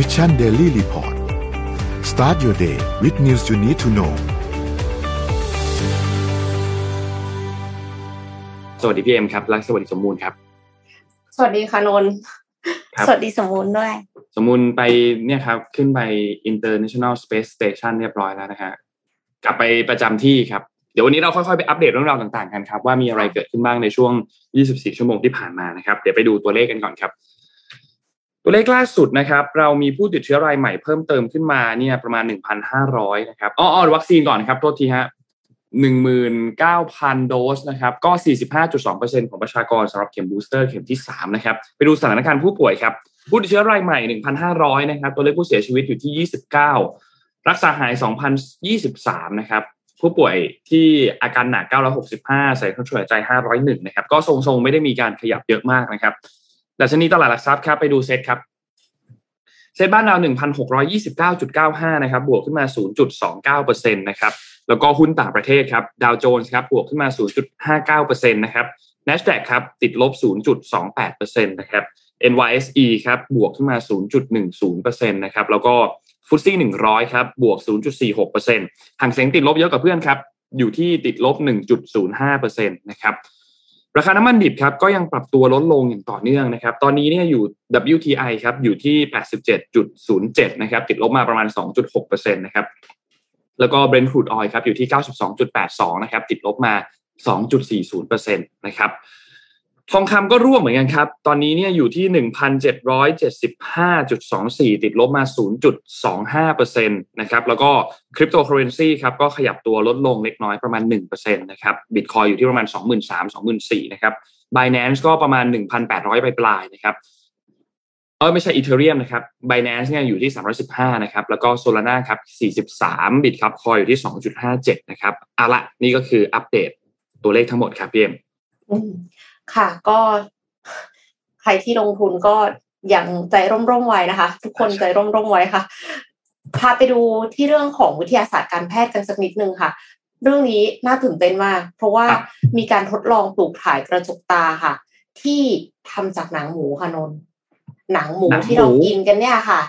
Mission Daily Report start your day with news you need to know สวัสดีพี่เอ็มครับและสวัสดีสมมูลครับ สวัสดีค่ะนนท์ครับสวัสดีสมมูลด้วย สมมูลไปเนี่ยครับ ขึ้นไป International Space Station เรียบร้อยแล้วนะฮะกลับไปประจำที่ครับ เดี๋ยววันนี้เราค่อยๆไปอัปเดตเรื่องราวต่างๆกันครับ ว่ามีอะไรเกิดขึ้นบ้างในช่วง 24 ชั่วโมงที่ผ่านมานะครับ เดี๋ยวไปดูตัวเลขกันก่อนครับ ตัวเลขล่าสุดนะครับ เรามีผู้ติดเชื้อรายใหม่เพิ่มเติมขึ้นมาเนี่ยประมาณ 1,500 นะครับอ๋อวัคซีนก่อนครับโทษทีฮะ19,000 โดสนะครับ ก็ 45.2%ของประชากรสำหรับเข็มบูสเตอร์เข็มที่ 3 นะครับ ไปดูสถานการณ์ผู้ป่วยครับ ผู้ติดเชื้อรายใหม่ 1,500 นะครับ ตัวเลขผู้เสียชีวิตอยู่ที่ 29 รักษาหาย 2,023 นะครับ ผู้ป่วยที่อาการหนัก 965 ใส่เครื่องช่วยหายใจ 501 นะครับ ก็ทรงๆ ไม่ได้มีการขยับเยอะมากนะครับ ดัชนีตลาดหลักทรัพย์ครับไปดูเซ็ตครับเซ็ตบ้านเรา 1,629.95 นะครับ บวกขึ้นมา 0.29%นะครับ แล้วก็หุ้นต่างประเทศครับ ดาวโจนส์ครับ บวกขึ้นมา 0.59%นะครับ NASDAQ ครับ ติดลบ 0.28%นะครับ NYSE ครับ บวกขึ้นมา 0.10%นะครับ แล้วก็ฟุตซี่100 ครับ บวก 0.46%ห่างเสียงติดลบเยอะกว่าเพื่อนครับ อยู่ที่ติดลบ 1.05%นะครับ ราคาน้ำมันดิบครับก็ยังปรับตัวลดลงอย่างต่อเนื่องนะครับ ตอนนี้เนี่ยอยู่ WTI ครับอยู่ที่ 87.07 นะครับ ติดลบมาประมาณ 2.6%นะครับ แล้วก็ Brent crude oil ครับอยู่ที่ 92.82 นะครับ ติดลบมา 2.40%นะครับ ทองคำก็ร่วงเหมือนกันครับ ตอนนี้เนี่ยอยู่ที่หนึ่งพันเจ็ดร้อยเจ็ดสิบห้าจุดสองสี่ติดลบมาศูนย์จุดสองห้าเปอร์เซ็นตนะครับ แล้วก็คริปโตเคอเรนซีครับก็ขยับตัวลดลงเล็กน้อยประมาณหนึ่งเปอร์เซ็นตนะครับบิตคอยอยู่ที่ประมาณสองหมื่นสามสองหมื่นสี่นะครับบ i n a n c e ก็ประมาณหนึ่งพันแปดร้อยปลายๆนะครับเออไม่ใช่ Ethereum นะครับบ i n a n c e เนี่ยอยู่ที่สามร้อยสิบห้านะครับ แล้วก็ Solana ครับสี่สิบสาม Bitkub Coin อยู่ที่สองจุดห้าเจ็ดนะครับเอาละนี่ก็คืออัปเดตตัวเลขทั้งหมดครับพี่เอ็ม ค่ะ ก็ใครที่ลงทุนก็ยังใจร่มๆไว้นะคะ ทุกคนใจร่มๆไว้ค่ะ พาไปดูที่เรื่องของวิทยาศาสตร์การแพทย์กันสักนิดนึงค่ะ เรื่องนี้น่าตื่นเต้นมาก เพราะว่าครับมีการทดลองปลูกถ่ายกระจกตาค่ะ ที่ทำจากหนังหมูค่ะนนท์หนังหมูหนังหมูที่เรากินกันเนี่ยค่ะ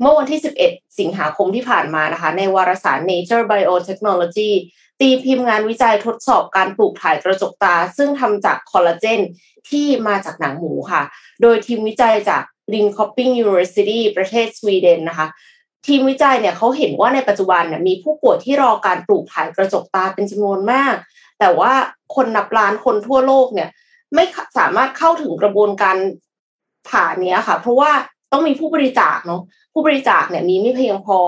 เมื่อวันที่ 11 สิงหาคมที่ผ่านมานะคะ ในวารสาร Nature Biotechnology ตีพิมพ์งานวิจัยทดสอบการปลูกถ่ายกระจกตา ซึ่งทำจากคอลลาเจนที่มาจากหนังหมูค่ะ โดยทีมวิจัยจาก Linköping University ประเทศสวีเดนนะคะ ทีมวิจัยเนี่ยเขาเห็นว่าในปัจจุบันเนี่ยมีผู้ป่วยที่รอการปลูกถ่ายกระจกตาเป็นจำนวนมาก แต่ว่าคนนับล้านคนทั่วโลกเนี่ยไม่สามารถเข้าถึงกระบวนการผ่าเนี้ยค่ะ เพราะว่าต้องมีผู้บริจาคเนาะผู้บริจาคเนี่ยมีไม่เพียงพอ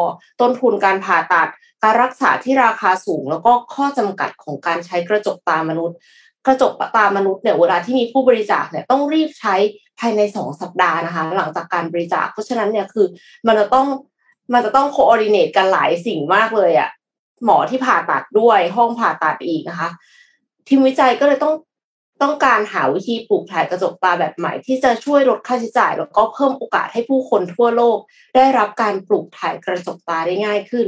ต้นทุนการผ่าตัด การรักษาที่ราคาสูง แล้วก็ข้อจำกัดของการใช้กระจกตามนุษย์ กระจกตามนุษย์เนี่ยเวลาที่มีผู้บริจาคเนี่ยต้องรีบใช้ภายในสองสัปดาห์นะคะ หลังจากการบริจาคเพราะฉะนั้นเนี่ยคือมันจะต้องมันจะต้องโคออดิเนตกันหลายสิ่งมากเลยอะหมอที่ผ่าตัดด้วยห้องผ่าตัดอีกนะคะทีมวิจัยก็เลยต้องต้องการหาวิธีปลูกถ่ายกระจกตาแบบใหม่ ที่จะช่วยลดค่าใช้จ่าย แล้วก็เพิ่มโอกาสให้ผู้คนทั่วโลก ได้รับการปลูกถ่ายกระจกตาได้ง่ายขึ้น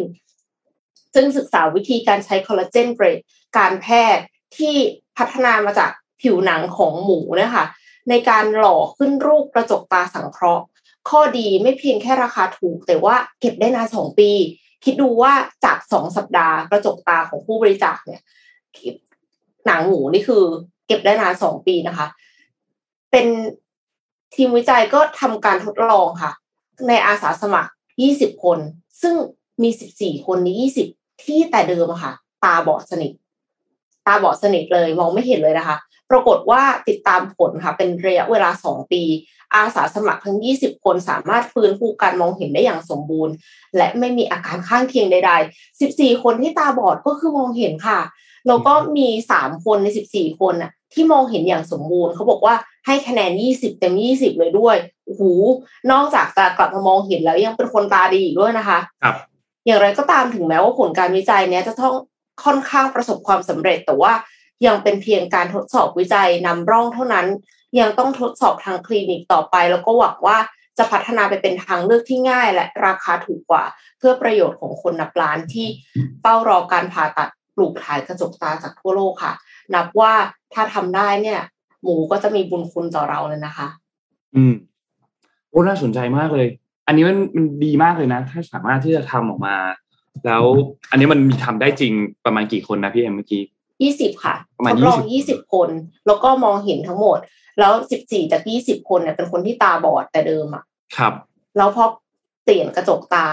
ซึ่งศึกษาวิธีการใช้คอลลาเจนเกรดการแพทย์ที่พัฒนามาจากผิวหนังของหมูเนะคะในการหล่อขึ้นรูปกระจกตาสังเคราะห์ ข้อดีไม่เพียงแค่ราคาถูก แต่ว่าเก็บได้นานสองปี คิดดูว่าจากสองสัปดาห์กระจกตาของผู้บริจาคเนี่ยหนังหมูนี่คือ เก็บได้นานสองปีนะคะ เป็นทีมวิจัยก็ทำการทดลองค่ะ ในอาสาสมัคร 20 คน ซึ่งมี 14 คนใน 20 ที่แต่เดิมอะค่ะ ตาบอดสนิท ตาบอดสนิทเลยมองไม่เห็นเลยนะคะ ปรากฏว่าติดตามผลค่ะ เป็นระยะเวลา2ปี อาสาสมัครทั้ง 20 คนสามารถฟื้นฟูการมองเห็นได้อย่างสมบูรณ์ และไม่มีอาการข้างเคียงใด ๆ 14 คนที่ตาบอดก็คือมองเห็นค่ะแล้วก็มีสามคนในสิบสี่คนน่ะที่มองเห็นอย่างสมบูรณ์เขาบอกว่าให้คะแนนยี่สิบเต็มยี่สิบเลยด้วยโอ้โหนอกจากจะกลับมามองเห็นแล้วยังเป็นคนตาดีอีกด้วยนะคะ ครับ อย่างไรก็ตามถึงแม้ว่าผลการวิจัยเนี้ยจะต้องค่อนข้างประสบความสำเร็จ แต่ว่ายังเป็นเพียงการทดสอบวิจัยนำร่องเท่านั้น ยังต้องทดสอบทางคลินิกต่อไป แล้วก็หวังว่าจะพัฒนาไปเป็นทางเลือกที่ง่ายและราคาถูกกว่า เพื่อประโยชน์ของคนนับล้านที่เฝ้ารอการผ่าตัดปลูกถ่ายกระจกตาจากทั่วโลกค่ะ นับว่าถ้าทำได้เนี่ย หมูก็จะมีบุญคุณต่อเราเลยนะคะ อืมโอ้น่าสนใจมากเลย อันนี้มันมันดีมากเลยนะ ถ้าสามารถที่จะทำออกมา แล้วอันนี้มันมีทำได้จริงประมาณกี่คนนะพี่เอ็มเมื่อกี้ยี่สิบค่ะประมาณทดลอง20ยี่สิบคน แล้วก็มองเห็นทั้งหมด แล้วสิบสี่จากยี่สิบคนเนี่ยเป็นคนที่ตาบอดแต่เดิมอะครับ แล้วพอเปลี่ยนกระจกตา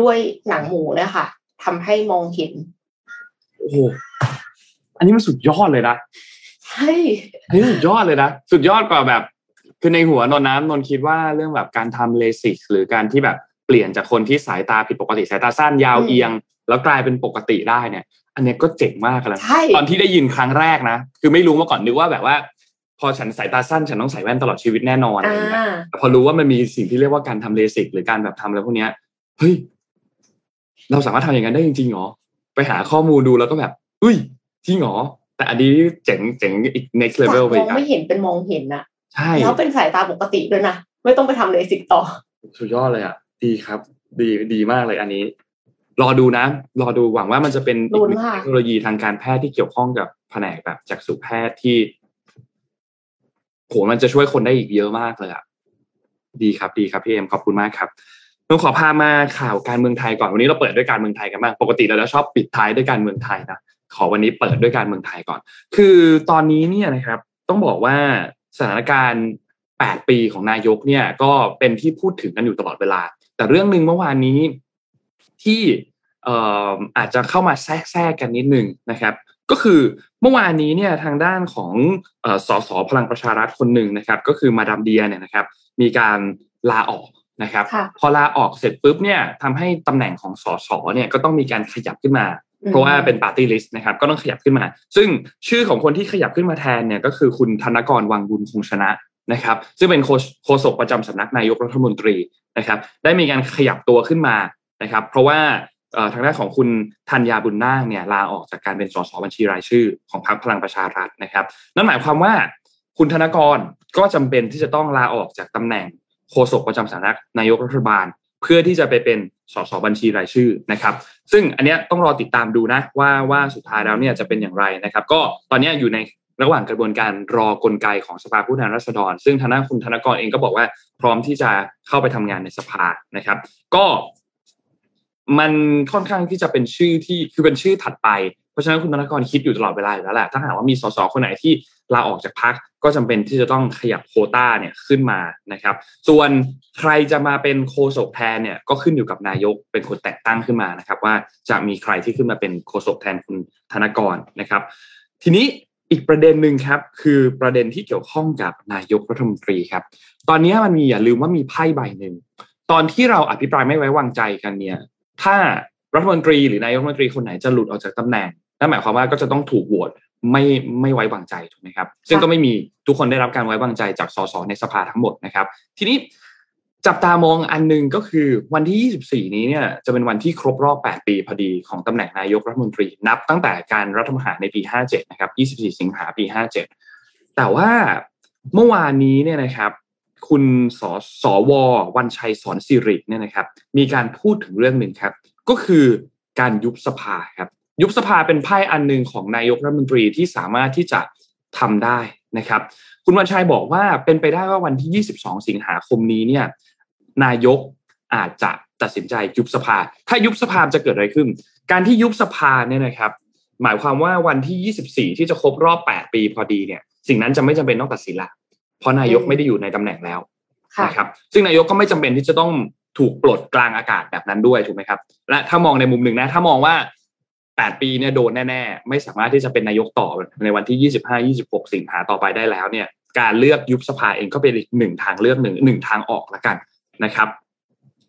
ด้วยหนังหมูเนี่ยค่ะทำให้มองเห็น โอ้โหอันนี้มันสุดยอดเลยนะใช่อันนี้สุดยอดเลยนะ สุดยอดกว่าแบบ คือในหัวนนท์น้ำนนท์คิดว่าเรื่องแบบการทำเลสิกหรือการที่แบบเปลี่ยนจากคนที่สายตาผิดปกติสายตาสั้นยาวเอียง แล้วกลายเป็นปกติได้เนี่ย อันเนี้ยก็เจ๋งมากแล้วใช่ตอนที่ได้ยินครั้งแรกนะ คือไม่รู้มาก่อนนึกว่าแบบว่า พอฉันสายตาสั้นฉันต้องใส่แว่นตลอดชีวิตแน่นอนอะไรอ่อย่างเงี้ยาแต่พอรู้ว่ามันมีสิ่งที่เรียกว่าการทำเลสิกหรือการแบบทำอะไรพวกเนี้ยเฮ้ยเราสามารถทำอย่างนั้นได้จริงๆเหรอไปหาข้อมูลดูแล้วก็แบบอุ้ยจริงเหรอแต่อันนี้เจ๋งเจ๋งอีก next จาก level ไปมอีองกอะไม่เห็นเป็นมองเห็นนะ ใช่แล้วเป็นสายตาปกติด้วยนะไม่ต้องไปทำเลสิกต่อ สุดยอดเลยอะดีครับ ดีดีมากเลยอันนี้ รอดูนะ รอดูหวังว่ามันจะเป็นอีกหนึ่งลุ้นค่ะเทคโนโลยีทางการแพทย์ที่เกี่ยวข้องกับแผนกแบบจักษุแพทย์ที่โหมันจะช่วยคนได้อีกเยอะมากเลยอะดีครับดีครับพี่เอ็มขอบคุณมากครับต้องขอพามาข่าวการเมืองไทยก่อนวันนี้เราเปิดด้วยการเมืองไทยกันบ้างปกติเราจะชอบปิดท้ายด้วยการเมืองไทยนะขอวันนี้เปิดด้วยการเมืองไทยก่อน คือตอนนี้เนี่ยนะครับ ต้องบอกว่า สถานการณ์ 8 ปีของนายกเนี่ยก็เป็นที่พูดถึงกันอยู่ตลอดเวลา แต่เรื่องหนึ่งเมื่อวานนี้ที่เอ่ออาจจะเข้ามาแทรกแทรกกันนิดนึงนะครับก็คือเมื่อวานนี้เนี่ยทางด้านของเอ่อสสพลังประชารัฐคนหนึ่งนะครับ ก็คือมาดามเดียร์เนี่ยนะครับ มีการลาออกนะครับค่ะพอลาออกเสร็จปุ๊บเนี่ยทำให้ตำแหน่งของสสเนี่ยก็ต้องมีการขยับขึ้นมาอืม เพราะว่าเป็นปาร์ตี้ลิสต์นะครับก็ต้องขยับขึ้นมา ซึ่งชื่อของคนที่ขยับขึ้นมาแทนเนี่ยก็คือคุณธนกรวังบุญคงชนะนะครับ ซึ่งเป็นโฆษโฆษกประจำสำนักนายกรัฐมนตรีนะครับ ได้มีการขยับตัวขึ้นมานะครับ เพราะว่าทางด้านของคุณธัญญาบุญนาคเนี่ยลาออกจากการเป็นสสบัญชีรายชื่อของพรรคพลังประชารัฐนะครับ นั่นหมายความว่าคุณธนกรก็จำเป็นที่จะต้องลาออกจากตำแหน่งโฆษกประจำสำนักนายกรัฐบาล เพื่อที่จะไปเป็นสสบัญชีรายชื่อนะครับ ซึ่งอันเนี้ยต้องรอติดตามดูนะว่าว่าสุดท้ายแล้วเนี่ยจะเป็นอย่างไรนะครับ ก็ตอนนี้อยู่ในระหว่างกระบวนการรอกลไกของสภาผู้แทนราษฎร ซึ่งทางด้านคุณธนกรเองก็บอกว่าพร้อมที่จะเข้าไปทำงานในสภานะครับ ก็มันค่อนข้างที่จะเป็นชื่อที่คือเป็นชื่อถัดไป เพราะฉะนั้นคุณธนกรคิดอยู่ตลอดเวลาอยู่แล้วแหละถ้าหากว่ามีสสคนไหนที่ลาออกจากพัก ก็จำเป็นที่จะต้องขยับโคต้าเนี่ยขึ้นมานะครับ ส่วนใครจะมาเป็นโฆษกแทนเนี่ยก็ขึ้นอยู่กับนายกเป็นคนแต่งตั้งขึ้นมานะครับ ว่าจะมีใครที่ขึ้นมาเป็นโฆษกแทนคุณธนกรนะครับ ทีนี้อีกประเด็นหนึ่งครับคือประเด็นที่เกี่ยวข้องกับนายกรัฐมนตรีครับ ตอนนี้มันมีอย่าลืมว่ามีไพ่ใบหนึ่งตอนที่เราอภิปรายไม่ไว้วางใจกันเนี่ย ถ้ารัฐมนตรีหรือนายกรัฐมนตรีคนไหนจะหลุดออกจากตำแหน่งนั่นหมายความว่าก็จะต้องถูกโหวต ไม่ไม่ไว้วางใจถูกไหมครับ ซึ่งก็ไม่มีทุกคนได้รับการไว้วางใจจากสสในสภาทั้งหมดนะครับ ทีนี้จับตามองอันหนึ่งก็คือวันที่ 24 นี้เนี่ยจะเป็นวันที่ครบรอบ 8 ปีพอดีของตำแหน่งนายกรัฐมนตรี นับตั้งแต่การรัฐประหารในปี 57 นะครับ 24 สิงหาปี 57 แต่ว่าเมื่อวานนี้เนี่ยนะครับ คุณสสววันชัยสอนสิริเนี่ยนะครับ มีการพูดถึงเรื่องหนึ่งครับ ก็คือการยุบสภาครับ ยุบสภาเป็นไพ่อันหนึ่งของนายกรัฐมนตรีที่สามารถที่จะทำได้นะครับ คุณวันชัยบอกว่าเป็นไปได้ว่าวันที่ 22 สิงหาคมนี้เนี่ยนายกอาจจะตัดสินใจยุบสภา ถ้ายุบสภาจะเกิดอะไรขึ้น การที่ยุบสภาเนี่ยนะครับ หมายความว่าวันที่ 24 ที่จะครบรอบ 8 ปีพอดีเนี่ยสิ่งนั้นจะไม่จำเป็นต้องตัดสินละ เพราะนายกไม่ได้อยู่ในตำแหน่งแล้วค่ะนะครับ ซึ่งนายกก็ไม่จำเป็นที่จะต้องถูกปลดกลางอากาศแบบนั้นด้วยถูกไหมครับ และถ้ามองในมุมหนึ่งนะ ถ้ามองว่า 8 ปีเนี่ยโดนแน่ๆ ไม่สามารถที่จะเป็นนายกต่อในวันที่ 25 26 สิงหาต่อไปได้แล้วเนี่ยการเลือกยุบสภาเองก็เป็นอีกหนึ่งทางเลือกหนึ่งหนึ่งทางออกละกันนะครับ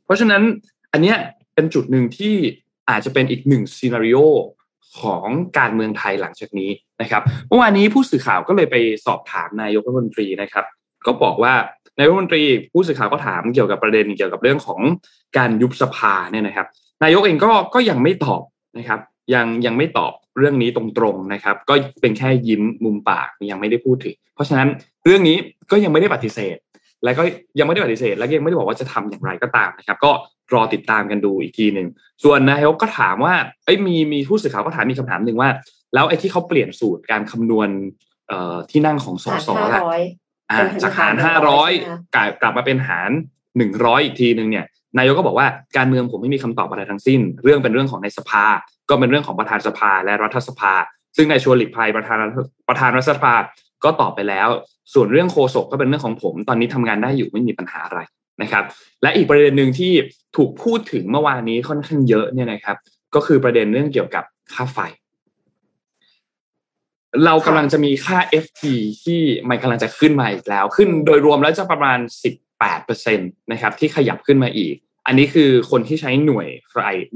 เพราะฉะนั้นอันเนี้ยเป็นจุดหนึ่งที่อาจจะเป็นอีกหนึ่งซีนารีโอของการเมืองไทยหลังจากนี้นะครับเมื่อวานนี้ผู้สื่อข่าวก็เลยไปสอบถามนายกรัฐมนตรีนะครับ ก็บอกว่านายกรัฐมนตรีผู้สื่อข่าวก็ถามเกี่ยวกับประเด็นเกี่ยวกับเรื่องของการยุบสภาเนี่ยนะครับ นายกเองก็ก็ยังไม่ตอบนะครับ ยังยังไม่ตอบเรื่องนี้ตรงๆนะครับ ก็เป็นแค่ยิ้มมุมปากยังไม่ได้พูดถึง เพราะฉะนั้นเรื่องนี้ก็ยังไม่ได้ปฏิเสธ และก็ยังไม่ได้ปฏิเสธ และก็ยังไม่ได้บอกว่าจะทำอย่างไรก็ตามนะครับ ก็รอติดตามกันดูอีกทีหนึ่งส่วนนายกก็ถามว่าเอ้ยมีมีผู้สื่อข่าวก็ถามมีคำถามหนึ่งว่า แล้วไอ้ที่เขาเปลี่ยนสูตรการคำนวณเอ่อที่นั่งของสสห้าล่ะร้อยอ่าเป็นจากหารหารห้าร้อยใช่ไหมกลายกลับมาเป็นหารหนึ่งร้อยอีกทีหนึ่งเนี่ย นายกก็บอกว่าการเมืองผมไม่มีคำตอบอะไรทั้งสิ้น เรื่องเป็นเรื่องของในสภา ก็เป็นเรื่องของประธานสภาและรัฐสภา ซึ่งนายชวนหลีกภัยประธานประธานรัฐสภาก็ตอบไปแล้ว ส่วนเรื่องโคศกก็เป็นเรื่องของผม ตอนนี้ทำงานได้อยู่ไม่มีปัญหาอะไรนะครับ และอีกประเด็นหนึ่งที่ถูกพูดถึงเมื่อวานนี้ค่อนข้างเยอะเนี่ยนะครับ ก็คือประเด็นเรื่องเกี่ยวกับค่าไฟ เรากำลังจะมีค่า FT ที่มันกำลังจะขึ้นมาอีกแล้ว ขึ้นโดยรวมแล้วจะประมาณสิบ 8%นะครับที่ขยับขึ้นมาอีก อันนี้คือคนที่ใช้หน่วยไฟ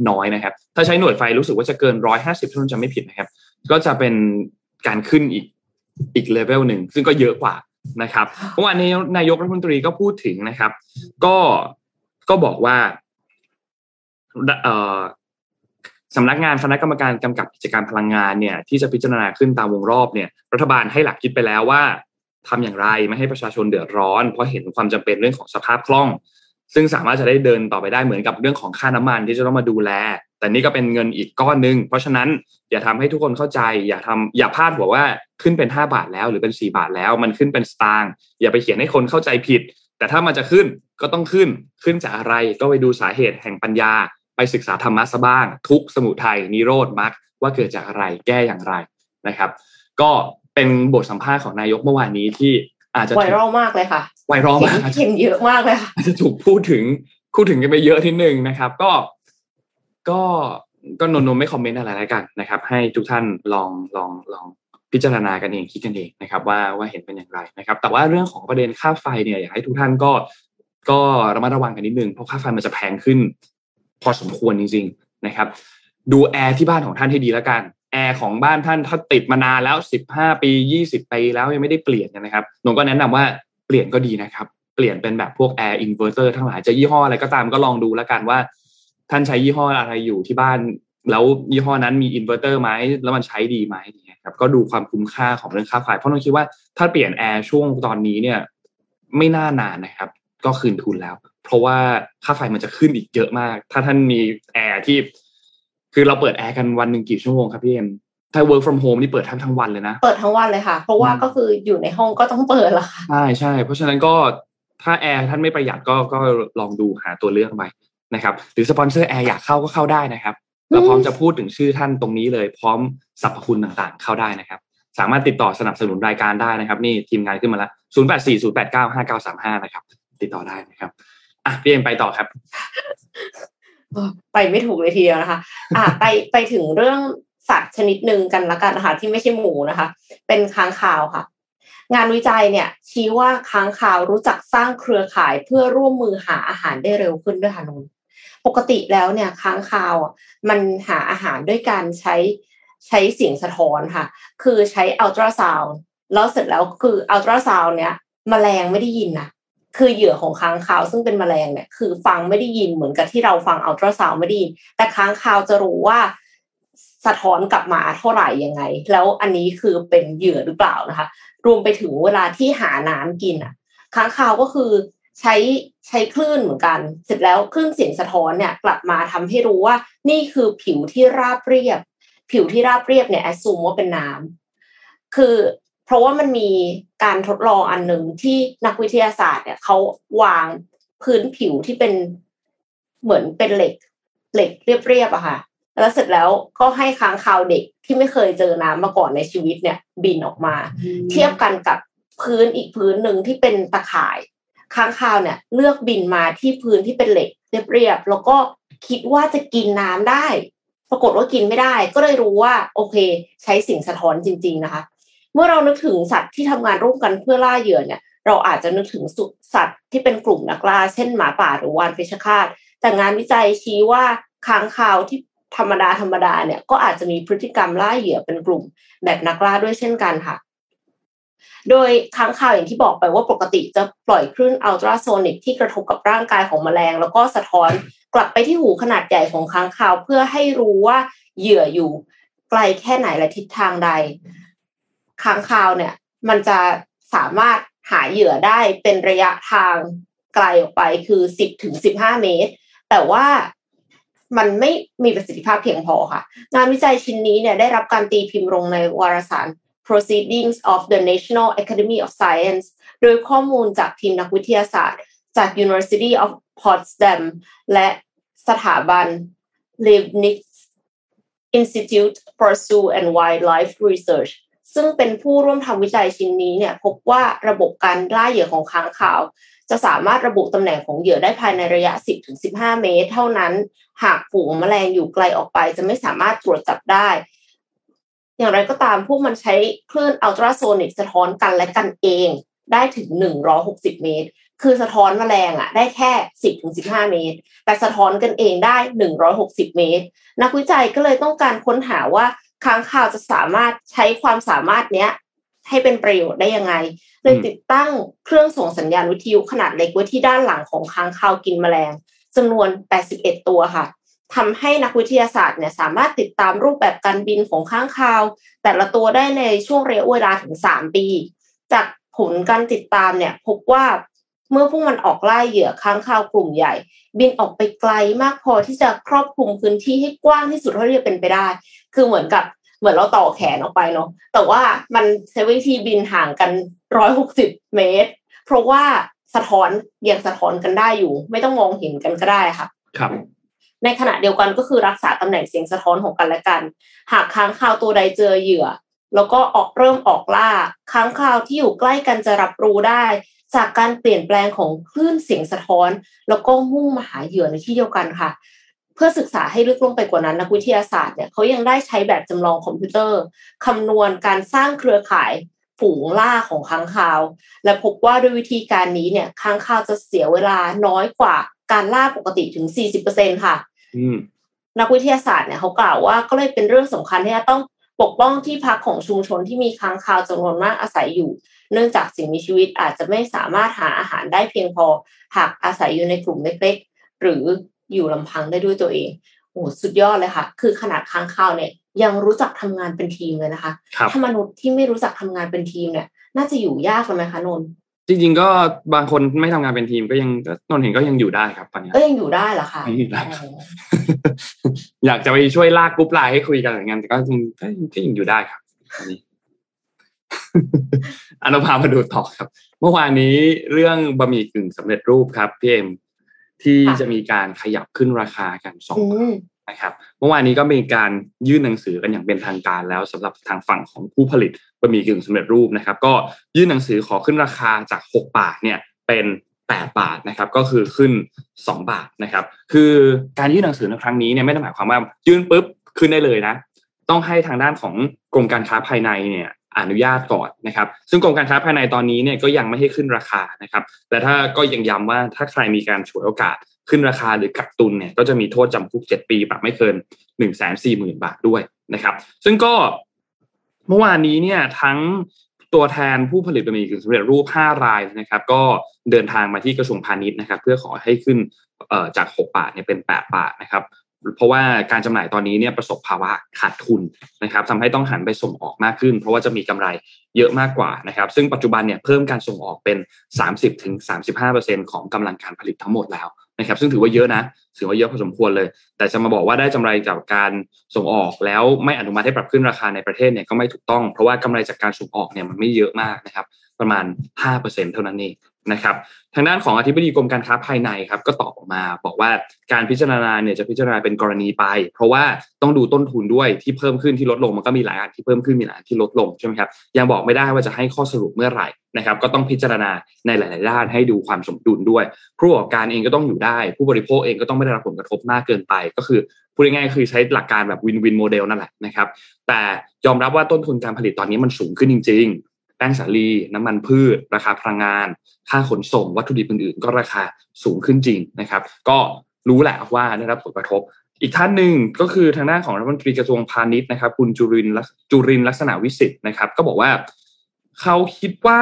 น้อยนะครับ ถ้าใช้หน่วยไฟรู้สึกว่าจะเกิน 150ถ้าจะไม่ผิดนะครับ ก็จะเป็นการขึ้นอีกอีกเลเวลหนึ่งซึ่งก็เยอะกว่านะครับเมื่อวานนี้นายกรัฐมนตรีก็พูดถึงนะครับ ก็ก็บอกว่าสำนักงานคณะกรรมการกำกับกิจการพลังงานเนี่ย ที่จะพิจารณาขึ้นตามวงรอบเนี่ย รัฐบาลให้หลักคิดไปแล้วว่า ทำอย่างไรไม่ให้ประชาชนเดือดร้อน เพราะเห็นความจำเป็นเรื่องของสภาพคล่อง ซึ่งสามารถจะได้เดินต่อไปได้เหมือนกับเรื่องของค่าน้ำมันที่จะต้องมาดูแล แต่นี่ก็เป็นเงินอีกก้อนหนึ่งเพราะฉะนั้นอย่าทำให้ทุกคนเข้าใจ อย่าทำอย่าพลาดหัวว่าขึ้นเป็น 5 บาทแล้วหรือเป็น 4 บาทแล้ว มันขึ้นเป็นสตางค์อย่าไปเขียนให้คนเข้าใจผิด แต่ถ้ามันจะขึ้นก็ต้องขึ้นขึ้นจากอะไรก็ไปดูสาเหตุแห่งปัญญา ไปศึกษาธรรมะซะบ้าง ทุกสมุทัยนิโรธมรรคว่าเกิดจากอะไรแก้อย่างไรนะครับ ก็ เป็นบทสัมภาษณ์ของนายกเมื่อวานนี้ที่อาจจะไวรัลมากเลยค่ะไวรัลมากเห็นเยอะมากเลยค่ะจะถูกพูดถึงพูดถึงกันไปเยอะทีหนึ่งนะครับ ก็ก็ก็นนนไม่คอมเมนต์อะไรแล้วกันนะครับ ให้ทุกท่านลองลองลองพิจารณากันเองคิดกันเองนะครับ ว่าว่าเห็นเป็นอย่างไรนะครับ แต่ว่าเรื่องของประเด็นค่าไฟเนี่ยอยากให้ทุกท่านก็ก็ระมัดระวังกันนิดนึงเพราะค่าไฟมันจะแพงขึ้น พอสมควรจริง ๆนะครับ ดูแอร์ที่บ้านของท่านให้ดีแล้วกัน แอร์ของบ้านท่านถ้าติดมานานแล้วสิบห้าปียี่สิบปีแล้วยังไม่ได้เปลี่ยนนะครับหนูก็แนะนำว่าเปลี่ยนก็ดีนะครับ เปลี่ยนเป็นแบบพวกแอร์อินเวอร์เตอร์ทั้งหลายจะยี่ห้ออะไรก็ตามก็ลองดูแล้วกันว่า ท่านใช้ยี่ห้ออะไรอยู่ที่บ้าน แล้วยี่ห้อนั้นมีอินเวอร์เตอร์ไหมแล้วมันใช้ดีไหมเนี่ยครับก็ดูความคุ้มค่าของเรื่องค่าไฟเพราะน้องคิดว่าถ้าเปลี่ยนแอร์ช่วงตอนนี้เนี่ยไม่น่านานนะครับ ก็คืนทุนแล้ว เพราะว่าค่าไฟมันจะขึ้นอีกเยอะมาก ถ้าท่านมีแอร์ที่ คือเราเปิดแอร์กันวันหนึ่งกี่ชั่วโมงครับพี่เอ็มถ้า work from home นี่เปิดทั้งทั้งวันเลยนะ เปิดทั้งวันเลยค่ะ เพราะว่าก็คืออยู่ในห้องก็ต้องเปิดละค่ะ ใช่ใช่ เพราะฉะนั้นก็ถ้าแอร์ท่านไม่ประหยัดก็ก็ลองดูหาตัวเลือกไปนะครับ หรือสปอนเซอร์แอร์อยากเข้าก็เข้าได้นะครับ เราพร้อมจะพูดถึงชื่อท่านตรงนี้เลย พร้อมสรรพคุณต่างๆ เข้าได้นะครับ สามารถติดต่อสนับสนุนรายการได้นะครับ นี่ทีมงานขึ้นมาแล้ว0 8 4 0 8 9 5 9 3 5นะครับ ติดต่อได้นะครับ อะพี่เอ็มไปต่อครับ ไปไม่ถูกเลยทีเดียวนะคะ อะไปไปถึงเรื่องสัตว์ชนิดหนึ่งกันละกันนะคะที่ไม่ใช่หมูนะคะ เป็นค้างคาวค่ะ งานวิจัยเนี่ย ชี้ว่าค้างคาวรู้จักสร้างเครือข่ายเพื่อร่วมมือหาอาหารได้เร็วขึ้นด้วยค่ะนนท์ปกติแล้วเนี่ยค้างคาวมันหาอาหารด้วยการใช้ใช้เสียงสะท้อนค่ะ คือใช้อัลตราซาวด์แล้วเสร็จแล้วคืออัลตราซาวด์เนี่ยแมลงไม่ได้ยินนะ คือเหยื่อของค้างคาวซึ่งเป็นแมลงเนี่ยคือฟังไม่ได้ยินเหมือนกับที่เราฟังอัลตราซาวด์ไม่ได้ยินแต่ค้างคาวจะรู้ว่าสะท้อนกลับมาเท่าไหร่ยังไง แล้วอันนี้คือเป็นเหยื่อหรือเปล่านะคะ รวมไปถึงเวลาที่หาน้ำกินอะค้างคาวก็คือใช้ใช้คลื่นเหมือนกัน เสร็จแล้วคลื่นเสียงสะท้อนเนี่ยกลับมาทำให้รู้ว่า นี่คือผิวที่ราบเรียบ ผิวที่ราบเรียบเนี่ยแอสซูมว่าเป็นน้ำคือ เพราะว่ามันมีการทดลองอันหนึ่งที่นักวิทยาศาสตร์เนี่ยเขาวางพื้นผิวที่เป็นเหมือนเป็นเหล็ก เหล็กเรียบๆอะค่ะ แล้วเสร็จแล้วก็ให้ค้างคาวเด็กที่ไม่เคยเจอน้ำมาก่อนในชีวิตเนี่ย บินออกมา เทียบกันกับพื้นอีกพื้นหนึ่งที่เป็นตะข่าย ค้างคาวเนี่ย เลือกบินมาที่พื้นที่เป็นเหล็ก เรียบๆแล้วก็คิดว่าจะกินน้ำได้ ปรากฏว่ากินไม่ได้ ก็เลยรู้ว่า โอเค ใช้สิ่งสะท้อนจริง ๆนะคะเมื่อเรานึกถึงสัตว์ที่ทำงานร่วมกันเพื่อล่าเหยื่อเนี่ย เราอาจจะนึกถึงสัตว์ที่เป็นกลุ่มนักล่า เช่นหมาป่าหรือวานเพชคาต แต่งานวิจัยชี้ว่าค้างคาวที่ธรรมดาธรรมดาเนี่ยก็อาจจะมีพฤติกรรมล่าเหยื่อเป็นกลุ่มแบบนักล่าด้วยเช่นกันค่ะ โดยค้างคาวอย่างที่บอกไปว่าปกติจะปล่อยคลื่นอัลตราโซนิกที่กระทบกับร่างกายของแมลง แล้วก็สะท้อนกลับไปที่หูขนาดใหญ่ของค้างคาวเพื่อให้รู้ว่าเหยื่ออยู่ไกลแค่ไหนและทิศทางใด ค้างคาวเนี่ย มันจะสามารถหาเหยื่อได้เป็นระยะทางไกลออกไปคือสิบถึงสิบห้าเมตร แต่ว่ามันไม่มีประสิทธิภาพเพียงพอค่ะ งานวิจัยชิ้นนี้เนี่ยได้รับการตีพิมพ์ลงในวารสาร Proceedings of the National Academy of Science โดยข้อมูลจากทีมนักวิทยาศาสตร์ จาก University of Potsdam และสถาบัน Leibniz Institute for Zoo and Wildlife Research ซึ่งเป็นผู้ร่วมทำวิจัยชิ้นนี้เนี่ยพบว่าระบบการล่าเหยื่อของค้างคาว จะสามารถระบุตำแหน่งของเหยื่อได้ภายในระยะ 10-15 เมตร เท่านั้น หากฝูงแมลงอยู่ไกลออกไป จะไม่สามารถตรวจจับได้ อย่างไรก็ตามพวกมันใช้คลื่นอัลตราโซนิกสะท้อนกันและกันเองได้ถึง 160 เมตร คือสะท้อนแมลงอะได้แค่ 10-15 เมตร แต่สะท้อนกันเองได้ 160 เมตร นักวิจัยก็เลยต้องการค้นหาว่า ค้างคาวจะสามารถใช้ความสามารถเนี้ย ให้เป็นประโยชน์ได้ยังไง เลยติดตั้งเครื่องส่งสัญญาณวิทยุขนาดเล็กไว้ที่ด้านหลังของค้างคาวกินแมลงจำนวน 81 ตัวค่ะทำให้นักวิทยาศาสตร์เนี่ยสามารถติดตามรูปแบบการบินของค้างคาว แต่ละตัวได้ในช่วงระยะเวลาถึง 3 ปี จากผลการติดตามเนี่ยพบว่า เมื่อพวกมันออกล่าเหยื่อค้างคาวกลุ่มใหญ่ บินออกไปไกลมากพอที่จะครอบคลุมพื้นที่ให้กว้างที่สุดเท่าที่จะเป็นไปได้ คือเหมือนกับเหมือนเราต่อแขนออกไปเนาะแต่ว่ามันใช้วิธีบินห่างกันร้อยหกสิบเมตร เพราะว่าสะท้อนยังสะท้อนกันได้อยู่ ไม่ต้องมองเห็นกันก็ได้ค่ะครับ ในขณะเดียวกันก็คือรักษาตำแหน่งเสียงสะท้อนของกันและกัน หากค้างคาวตัวใดเจอเหยื่อ แล้วก็ออกเริ่มออกล่าค้างคาวที่อยู่ใกล้กันจะรับรู้ได้ จากการเปลี่ยนแปลงของคลื่นเสียงสะท้อน แล้วก็มุ่งมาหาเหยื่อในที่เดียวกันค่ะ เพื่อศึกษาให้ลึกลงไปกว่านั้นนักวิทยาศาสตร์เนี่ยเขายังได้ใช้แบบจำลองคอมพิวเตอร์คำนวณการสร้างเครือข่ายฝูงล่าของค้างคาว และพบว่าด้วยวิธีการนี้เนี่ยค้างคาวจะเสียเวลาน้อยกว่าการล่าปกติถึง 40%ค่ะอืมนักวิทยาศาสตร์เนี่ยเขากล่าวว่าก็เลยเป็นเรื่องสำคัญที่จะต้องปกป้องที่พักของชุมชนที่มีค้างคาวจำนวนมากอาศัยอยู่ เนื่องจากสิ่งมีชีวิตอาจจะไม่สามารถหาอาหารได้เพียงพอ หากอาศัยอยู่ในกลุ่มเล็กๆ หรืออยู่ลำพังได้ด้วยตัวเองโอ้สุดยอดเลยค่ะ คือขนาดค้างคาวเนี่ยยังรู้จักทำงานเป็นทีมเลยนะคะครับถ้ามนุษย์ที่ไม่รู้จักทำงานเป็นทีมเนี่ย น่าจะอยู่ยากเลยไหมคะนนท์จริงๆก็บางคนไม่ทำงานเป็นทีมก็ยังก็นนท์เห็นก็ยังอยู่ได้ครับตอนนี้เอ้ยยังอยู่ได้เหรอคะยังอยู่ได้ครับอ๋ออยากจะไปช่วยลาก group LINE ให้คุยกันอย่างนั้นแต่ก็จริงก็ก็ยังอยู่ได้ครับต อนนี้อนนท์พามาดูต่อครับ เมื่อวานนี้เรื่องบะหมี่กึ่งสำเร็จรูปครับพี่เอ็มที่จะมีการขยับขึ้นราคากันสองอืบาทมนะครับ เมื่อวานนี้ก็มีการยื่นหนังสือกันอย่างเป็นทางการแล้วสำหรับทางฝั่งของผู้ผลิตบะหมี่กึ่งสำเร็จรูปนะครับ ก็ยื่นหนังสือขอขึ้นราคาจาก 6 บาทเนี่ยเป็น 8 บาทนะครับ ก็คือขึ้น 2 บาทนะครับ คือการยื่นหนังสือในครั้งนี้เนี่ยไม่ได้หมายความว่ายื่นปุ๊บขึ้นได้เลยนะ ต้องให้ทางด้านของกรมการค้าภายในเนี่ย อนุญาตก่อนนะครับ ซึ่งกรมการค้าภายในตอนนี้เนี่ยก็ยังไม่ให้ขึ้นราคานะครับแต่ถ้าก็ยังย้ำว่าถ้าใครมีการฉวยโอกาสขึ้นราคาหรือกักตุนเนี่ยก็จะมีโทษจำคุก 7 ปีปรับไม่เกิน 1 4 0 0 0 0 บาทด้วยนะครับ ซึ่งก็เมื่อวานนี้เนี่ยทั้งตัวแทนผู้ผลิตบะหมี่กึ่งสำเร็จรูป 5 รายนะครับ ก็เดินทางมาที่กระทรวงพาณิชย์นะครับ เพื่อขอให้ขึ้นจาก 6 บาทเนี่ยเป็น 8 บาทนะครับ เพราะว่าการจำหน่ายตอนนี้เนี่ยประสบภาวะขาดทุนนะครับทำให้ต้องหันไปส่งออกมากขึ้น เพราะว่าจะมีกำไรเยอะมากกว่านะครับ ซึ่งปัจจุบันเนี่ยเพิ่มการส่งออกเป็น 30-35%ของกำลังการผลิตทั้งหมดแล้วนะครับซึ่งถือว่าเยอะนะถือว่าเยอะพอสมควรเลย แต่จะมาบอกว่าได้กำไรจากการส่งออกแล้วไม่อนุมัติให้ปรับขึ้นราคาในประเทศเนี่ยก็ไม่ถูกต้อง เพราะว่ากำไรจากการส่งออกเนี่ยมันไม่เยอะมากนะครับประมาณ 5%เท่านั้นเอง นะครับทางด้านของอธิบดีกรมการค้าภายในครับก็ตอบออกมา บอกว่าการพิจารณาเนี่ยจะพิจารณาเป็นกรณีไป เพราะว่าต้องดูต้นทุนด้วยที่เพิ่มขึ้นที่ลดลงมันก็มีหลายอันที่เพิ่มขึ้นมีหลายอันที่ลดลงใช่ไหมครับยังบอกไม่ได้ว่าจะให้ข้อสรุปเมื่อไหร่นะครับ ก็ต้องพิจารณาในหลาย ๆ ด้านให้ดูความสมดุลด้วย ผู้ประกอบการเองก็ต้องอยู่ได้ ผู้บริโภคเองก็ต้องไม่ได้รับผลกระทบมากเกินไป ก็คือพูดง่ายๆคือใช้หลักการแบบ win-win model นั่นแหละนะครับแต่ยอมรับว่าต้นทุนการผลิตตอนนี้มันสูงขึ้นจริง ๆ แป้งสาลีน้ำมันพืช ราคาพลังงาน ค่าขนส่งวัตถุดิบอื่นๆ ก็ราคาสูงขึ้นจริงนะครับ ก็รู้แหละว่าได้รับผลกระทบ อีกท่านหนึ่งก็คือทางด้านของรัฐมนตรีกระทรวงพาณิชย์นะครับ คุณจุรินจุรินลักษณะวิสิทธิ์นะครับ ก็บอกว่าเขาคิดว่า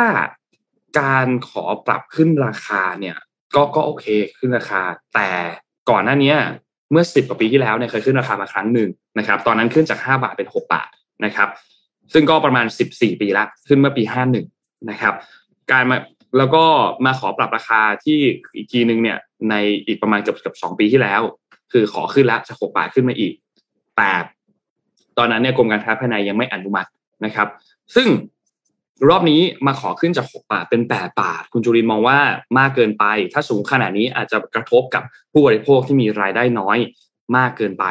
การขอปรับขึ้นราคาเนี่ยก็ก็โอเคขึ้นราคา แต่ก่อนหน้านี้เมื่อสิบกว่าปีที่แล้วเนี่ยเคยขึ้นราคามาครั้งหนึ่งนะครับ ตอนนั้นขึ้นจากห้าบาทเป็นหกบาทนะครับ ซึ่งก็ประมาณสิบสี่ปีละขึ้นเมื่อปีห้าหนึ่งนะครับ การมาแล้วก็มาขอปรับราคาที่อีกทีหนึ่งเนี่ยในอีกประมาณเกือบเกือบสองปีที่แล้ว คือขอขึ้นละจากหกบาทขึ้นมาอีกแต่ตอนนั้นเนี่ยกรมการค้าภายในยังไม่อนุมัตินะครับ ซึ่งรอบนี้มาขอขึ้นจาก 6 บาทเป็น 8 บาท คุณจุรินมองว่ามากเกินไป ถ้าสูงขนาดนี้อาจจะกระทบกับผู้บริโภคที่มีรายได้น้อยมากเกินไป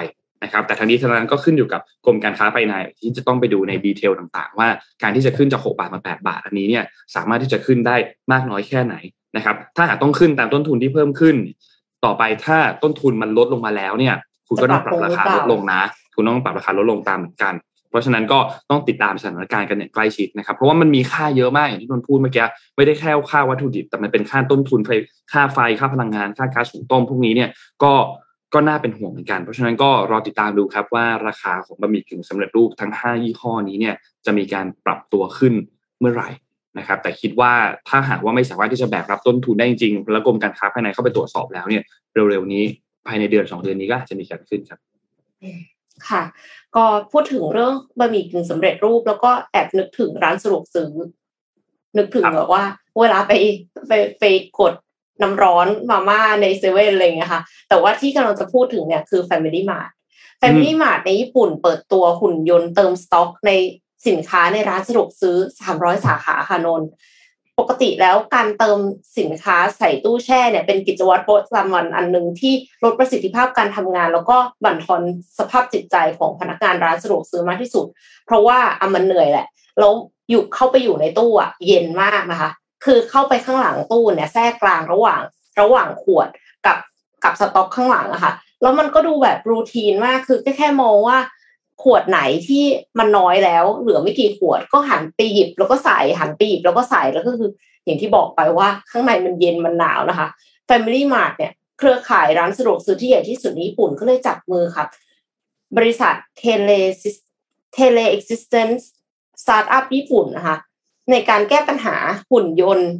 นะครับแต่ทั้งนี้ทั้งนั้นก็ขึ้นอยู่กับกรมการค้าภายในที่จะต้องไปดูในดีเทลต่างๆ ว่าการที่จะขึ้นจาก 6 บาทมา 8 บาท อันนี้เนี่ยสามารถที่จะขึ้นได้มากน้อยแค่ไหนนะครับถ้าหากต้องขึ้นตามต้นทุนที่เพิ่มขึ้น ต่อไปถ้าต้นทุนมันลดลงมาแล้วเนี่ยคุณก็ต้องปรับราคาลดลงนะ คุณต้องปรับราคาลดลงตามเหมือนกัน เพราะฉะนั้นก็ต้องติดตามสถานการณ์กันอย่างใกล้ชิดนะครับ เพราะว่ามันมีค่าเยอะมากอย่างที่นนพูดเมื่อกี้ไม่ได้แค่ค่าวัตถุดิบ แต่มันเป็นค่าต้นทุนไฟค่าไฟค่าพลังงานค่าก๊าซหุงต้มพวกนี้เนี่ยก็ ก็น่าเป็นห่วงเหมือนกัน เพราะฉะนั้นก็รอติดตามดูครับว่าราคาของบะหมี่กึ่งสำเร็จรูปทั้ง 5 ยี่ห้อนี้เนี่ยจะมีการปรับตัวขึ้นเมื่อไหร่นะครับ แต่คิดว่าถ้าหากว่าไม่สามารถที่จะแบกรับต้นทุนได้จริงๆแล้วกรมการค้าภายในเข้าไปตรวจสอบแล้วเนี่ยเร็วๆนี้ภายในเดือนสองเดือนนี้ก็จะมีการขึ้นครับค่ะ ก็พูดถึงเรื่องบะหมี่กึ่งสำเร็จรูป แล้วก็แอบนึกถึงร้านสะดวกซื้อนึกถึงแบบว่า เวลาไปไปไปกด น้ำร้อนมาม่าในเซเว่นอะไรเงี้ยค่ะ แต่ว่าที่กำลังจะพูดถึงเนี่ยคือ Family Mart Family Mart ในญี่ปุ่นเปิดตัวหุ่นยนต์เติมสต็อกในสินค้าในร้านสะดวกซื้อ 300 สาขาค่ะนนปกติแล้วการเติมสินค้าใส่ตู้แช่เนี่ยเป็นกิจวัตรประจำวันอันหนึ่งที่ลดประสิทธิภาพการทำงาน แล้วก็บั่นทอนสภาพจิตใจของพนักงานร้านสะดวกซื้อมากที่สุด เพราะว่าอะมันเหนื่อยแหละแล้วอยู่เข้าไปอยู่ในตู้อะเย็นมากนะคะ คือเข้าไปข้างหลังตู้เนี่ยแทรกกลางระหว่างระหว่างขวดกับกับสต็อกข้างหลังอะค่ะ แล้วมันก็ดูแบบ routine มากคือแค่มองว่าขวดไหนที่มันน้อยแล้ว เหลือไม่กี่ขวดก็หันไปหยิบ แล้วก็ใส่หันไปหยิบแล้วก็ใส่แล้วก็คือ อย่างที่บอกไปว่าข้างในมันเย็นมันหนาวนะคะ Family Mart เนี่ยเครือข่ายร้านสะดวกซื้อที่ใหญ่ที่สุดในญี่ปุ่นก็เลยจับมือครับ บริษัท Tele Telexistence สตาร์ทอัพญี่ปุ่นนะคะ ในการแก้ปัญหาหุ่นยนต์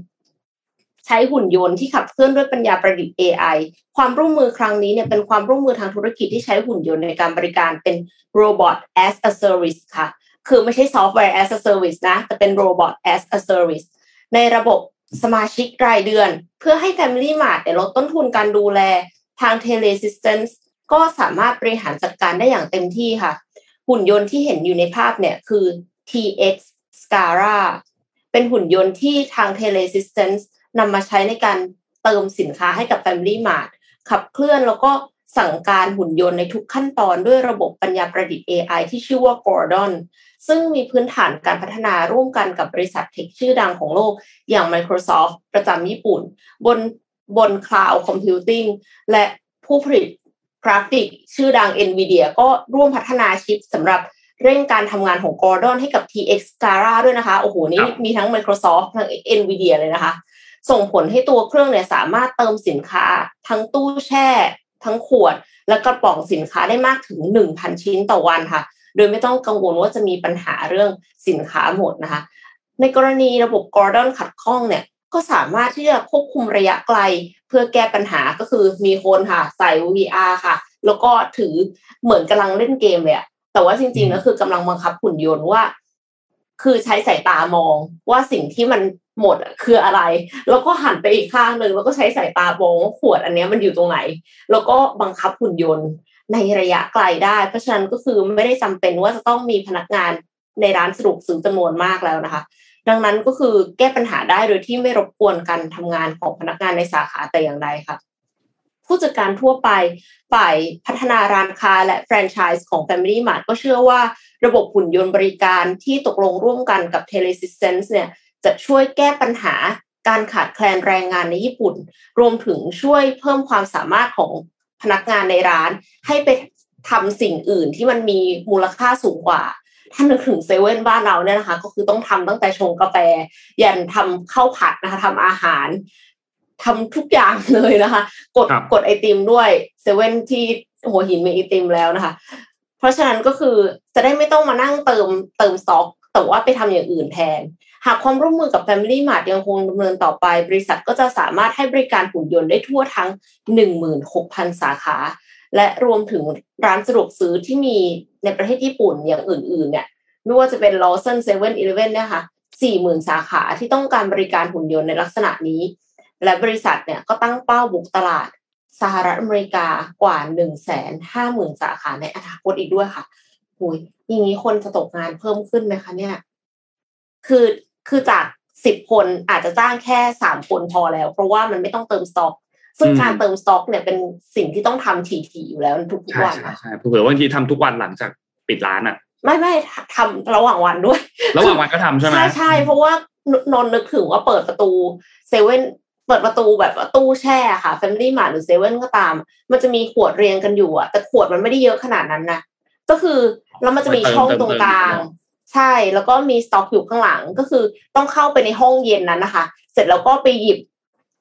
ใช้หุ่นยนต์ที่ขับเคลื่อนด้วยปัญญาประดิษฐ์ AI ความร่วมมือครั้งนี้เนี่ยเป็นความร่วมมือทางธุรกิจที่ใช้หุ่นยนต์ในการบริการเป็น robot as a service ค่ะ คือไม่ใช่ software as a service นะ แต่เป็น robot as a service ในระบบสมาชิกรายเดือน เพื่อให้ Family Mart ลดต้นทุนการดูแลทาง Teleassistance ก็สามารถบริหารจัดการได้อย่างเต็มที่ค่ะ หุ่นยนต์ที่เห็นอยู่ในภาพเนี่ยคือ TX Scara เป็นหุ่นยนต์ที่ทาง Teleassistance นำมาใช้ในการเติมสินค้าให้กับ Family Mart ขับเคลื่อนแล้วก็สั่งการหุ่นยนต์ในทุกขั้นตอนด้วยระบบปัญญาประดิษฐ์ AI ที่ชื่อว่า Gordon ซึ่งมีพื้นฐานการพัฒนาร่วมกันกับบริษัทเทคชื่อดังของโลก อย่าง Microsoft ประจำญี่ปุ่น บนบน Cloud Computing และผู้ผลิตกราฟิกชื่อดัง NVIDIA ก็ร่วมพัฒนาชิปสำหรับ เร่งการทำงานของ Gordon ให้กับ TX Gara ด้วยนะคะ โอ้โห นี่มีทั้ง Microsoft ทั้ง NVIDIA เลยนะคะ ส่งผลให้ตัวเครื่องเนี่ยสามารถเติมสินค้า ทั้งตู้แช่ ทั้งขวด และกระป๋องสินค้าได้มากถึง 1,000 ชิ้นต่อวันค่ะ โดยไม่ต้องกังวลว่าจะมีปัญหาเรื่องสินค้าหมดนะคะ ในกรณีระบบ Gordon ขัดข้องเนี่ยก็สามารถที่จะควบคุมระยะไกลเพื่อแก้ปัญหาก็คือมีคนค่ะ ใส่ VR ค่ะ แล้วก็ถือเหมือนกำลังเล่นเกมเลยอะ แต่ว่าจริงๆก็คือกำลังบังคับหุ่นยนต์ว่า คือใช้สายตามองว่าสิ่งที่มันหมดคืออะไร แล้วก็หันไปอีกข้างหนึ่งแล้วก็ใช้สายตามองว่าขวดอันนี้มันอยู่ตรงไหน แล้วก็บังคับหุ่นยนต์ในระยะไกลได้ เพราะฉะนั้นก็คือไม่ได้จำเป็นว่าจะต้องมีพนักงานในร้านสะดวกซื้อจำนวนมากแล้วนะคะ ดังนั้นก็คือแก้ปัญหาได้โดยที่ไม่รบกวนการทำงานของพนักงานในสาขาแต่อย่างใดค่ะ ผู้จัดการทั่วไปฝ่ายพัฒนาร้านค้าและแฟรนไชส์ของ Family Mart ก็เชื่อว่าระบบหุ่นยนต์บริการที่ตกลงร่วมกันกับ Telesistence เนี่ยจะช่วยแก้ปัญหาการขาดแคลนแรงงานในญี่ปุ่น รวมถึงช่วยเพิ่มความสามารถของพนักงานในร้าน ให้ไปทำสิ่งอื่นที่มันมีมูลค่าสูงกว่า ถ้านึกถึงเซเว่นบ้านเราเนี่ยนะคะ ก็คือต้องทำตั้งแต่ชงกาแฟ ยันทำข้าวผัดนะคะทำอาหาร ทำทุกอย่างเลยนะคะ กดกดไอติมด้วยเซเว่นที่หัวหินมีไอติมแล้วนะคะ เพราะฉะนั้นก็คือจะได้ไม่ต้องมานั่งเติมเติมสต็อกแต่ว่าไปทำอย่างอื่นแทน หากความร่วมมือกับ Family Mart ยังคงดำเนินต่อไป บริษัทก็จะสามารถให้บริการหุ่นยนต์ได้ทั่วทั้ง 16,000 สาขา และรวมถึงร้านสะดวกซื้อที่มีในประเทศญี่ปุ่นอย่างอื่น ๆ เนี่ย ไม่ว่าจะเป็น Lawson 7 e เ e ่ e อเนี่ยค่ะ40,000 สาขาที่ต้องการบริการหุ่นยนต์ในลักษณะนี้ และบริษัทเนี่ยก็ตั้งเป้าบุกตลาดสหรัฐอเมริกากว่า 150,000 สาขาในอนาคตอีกด้วยค่ะหุยอย่างนี้คนจะตกงานเพิ่มขึ้นไหมคะเนี่ย คือคือจากสิบคนอาจจะจ้างแค่สามคนพอแล้ว เพราะว่ามันไม่ต้องเติมสต็อก ซึ่งการเติมสต็อกเนี่ยเป็นสิ่งที่ต้องทำทีๆอยู่แล้วทุกใช่วันใช่ใช่เผื่อบางทีทำทุกวันหลังจากปิดร้านอะไม่ไม่ทำระหว่างวันด้วย ระหว่างวันก็ทำใช่ไหมใช่ใช่เพราะว่านนท์นึกถึงว่าเปิดประตูเซเว่น เปิดประตูแบบตู้แช่ค่ะแฟมิลี่มาร์หรือเซเว่นก็ตาม มันจะมีขวดเรียงกันอยู่อะแต่ขวดมันไม่ได้เยอะขนาดนั้นนะก็คือแล้วมันจะมีช่องตรงกลาง ใช่แล้วก็มีสต็อกอยู่ข้างหลังก็คือต้องเข้าไปในห้องเย็นนั้นนะคะ เสร็จแล้วก็ไปหยิบ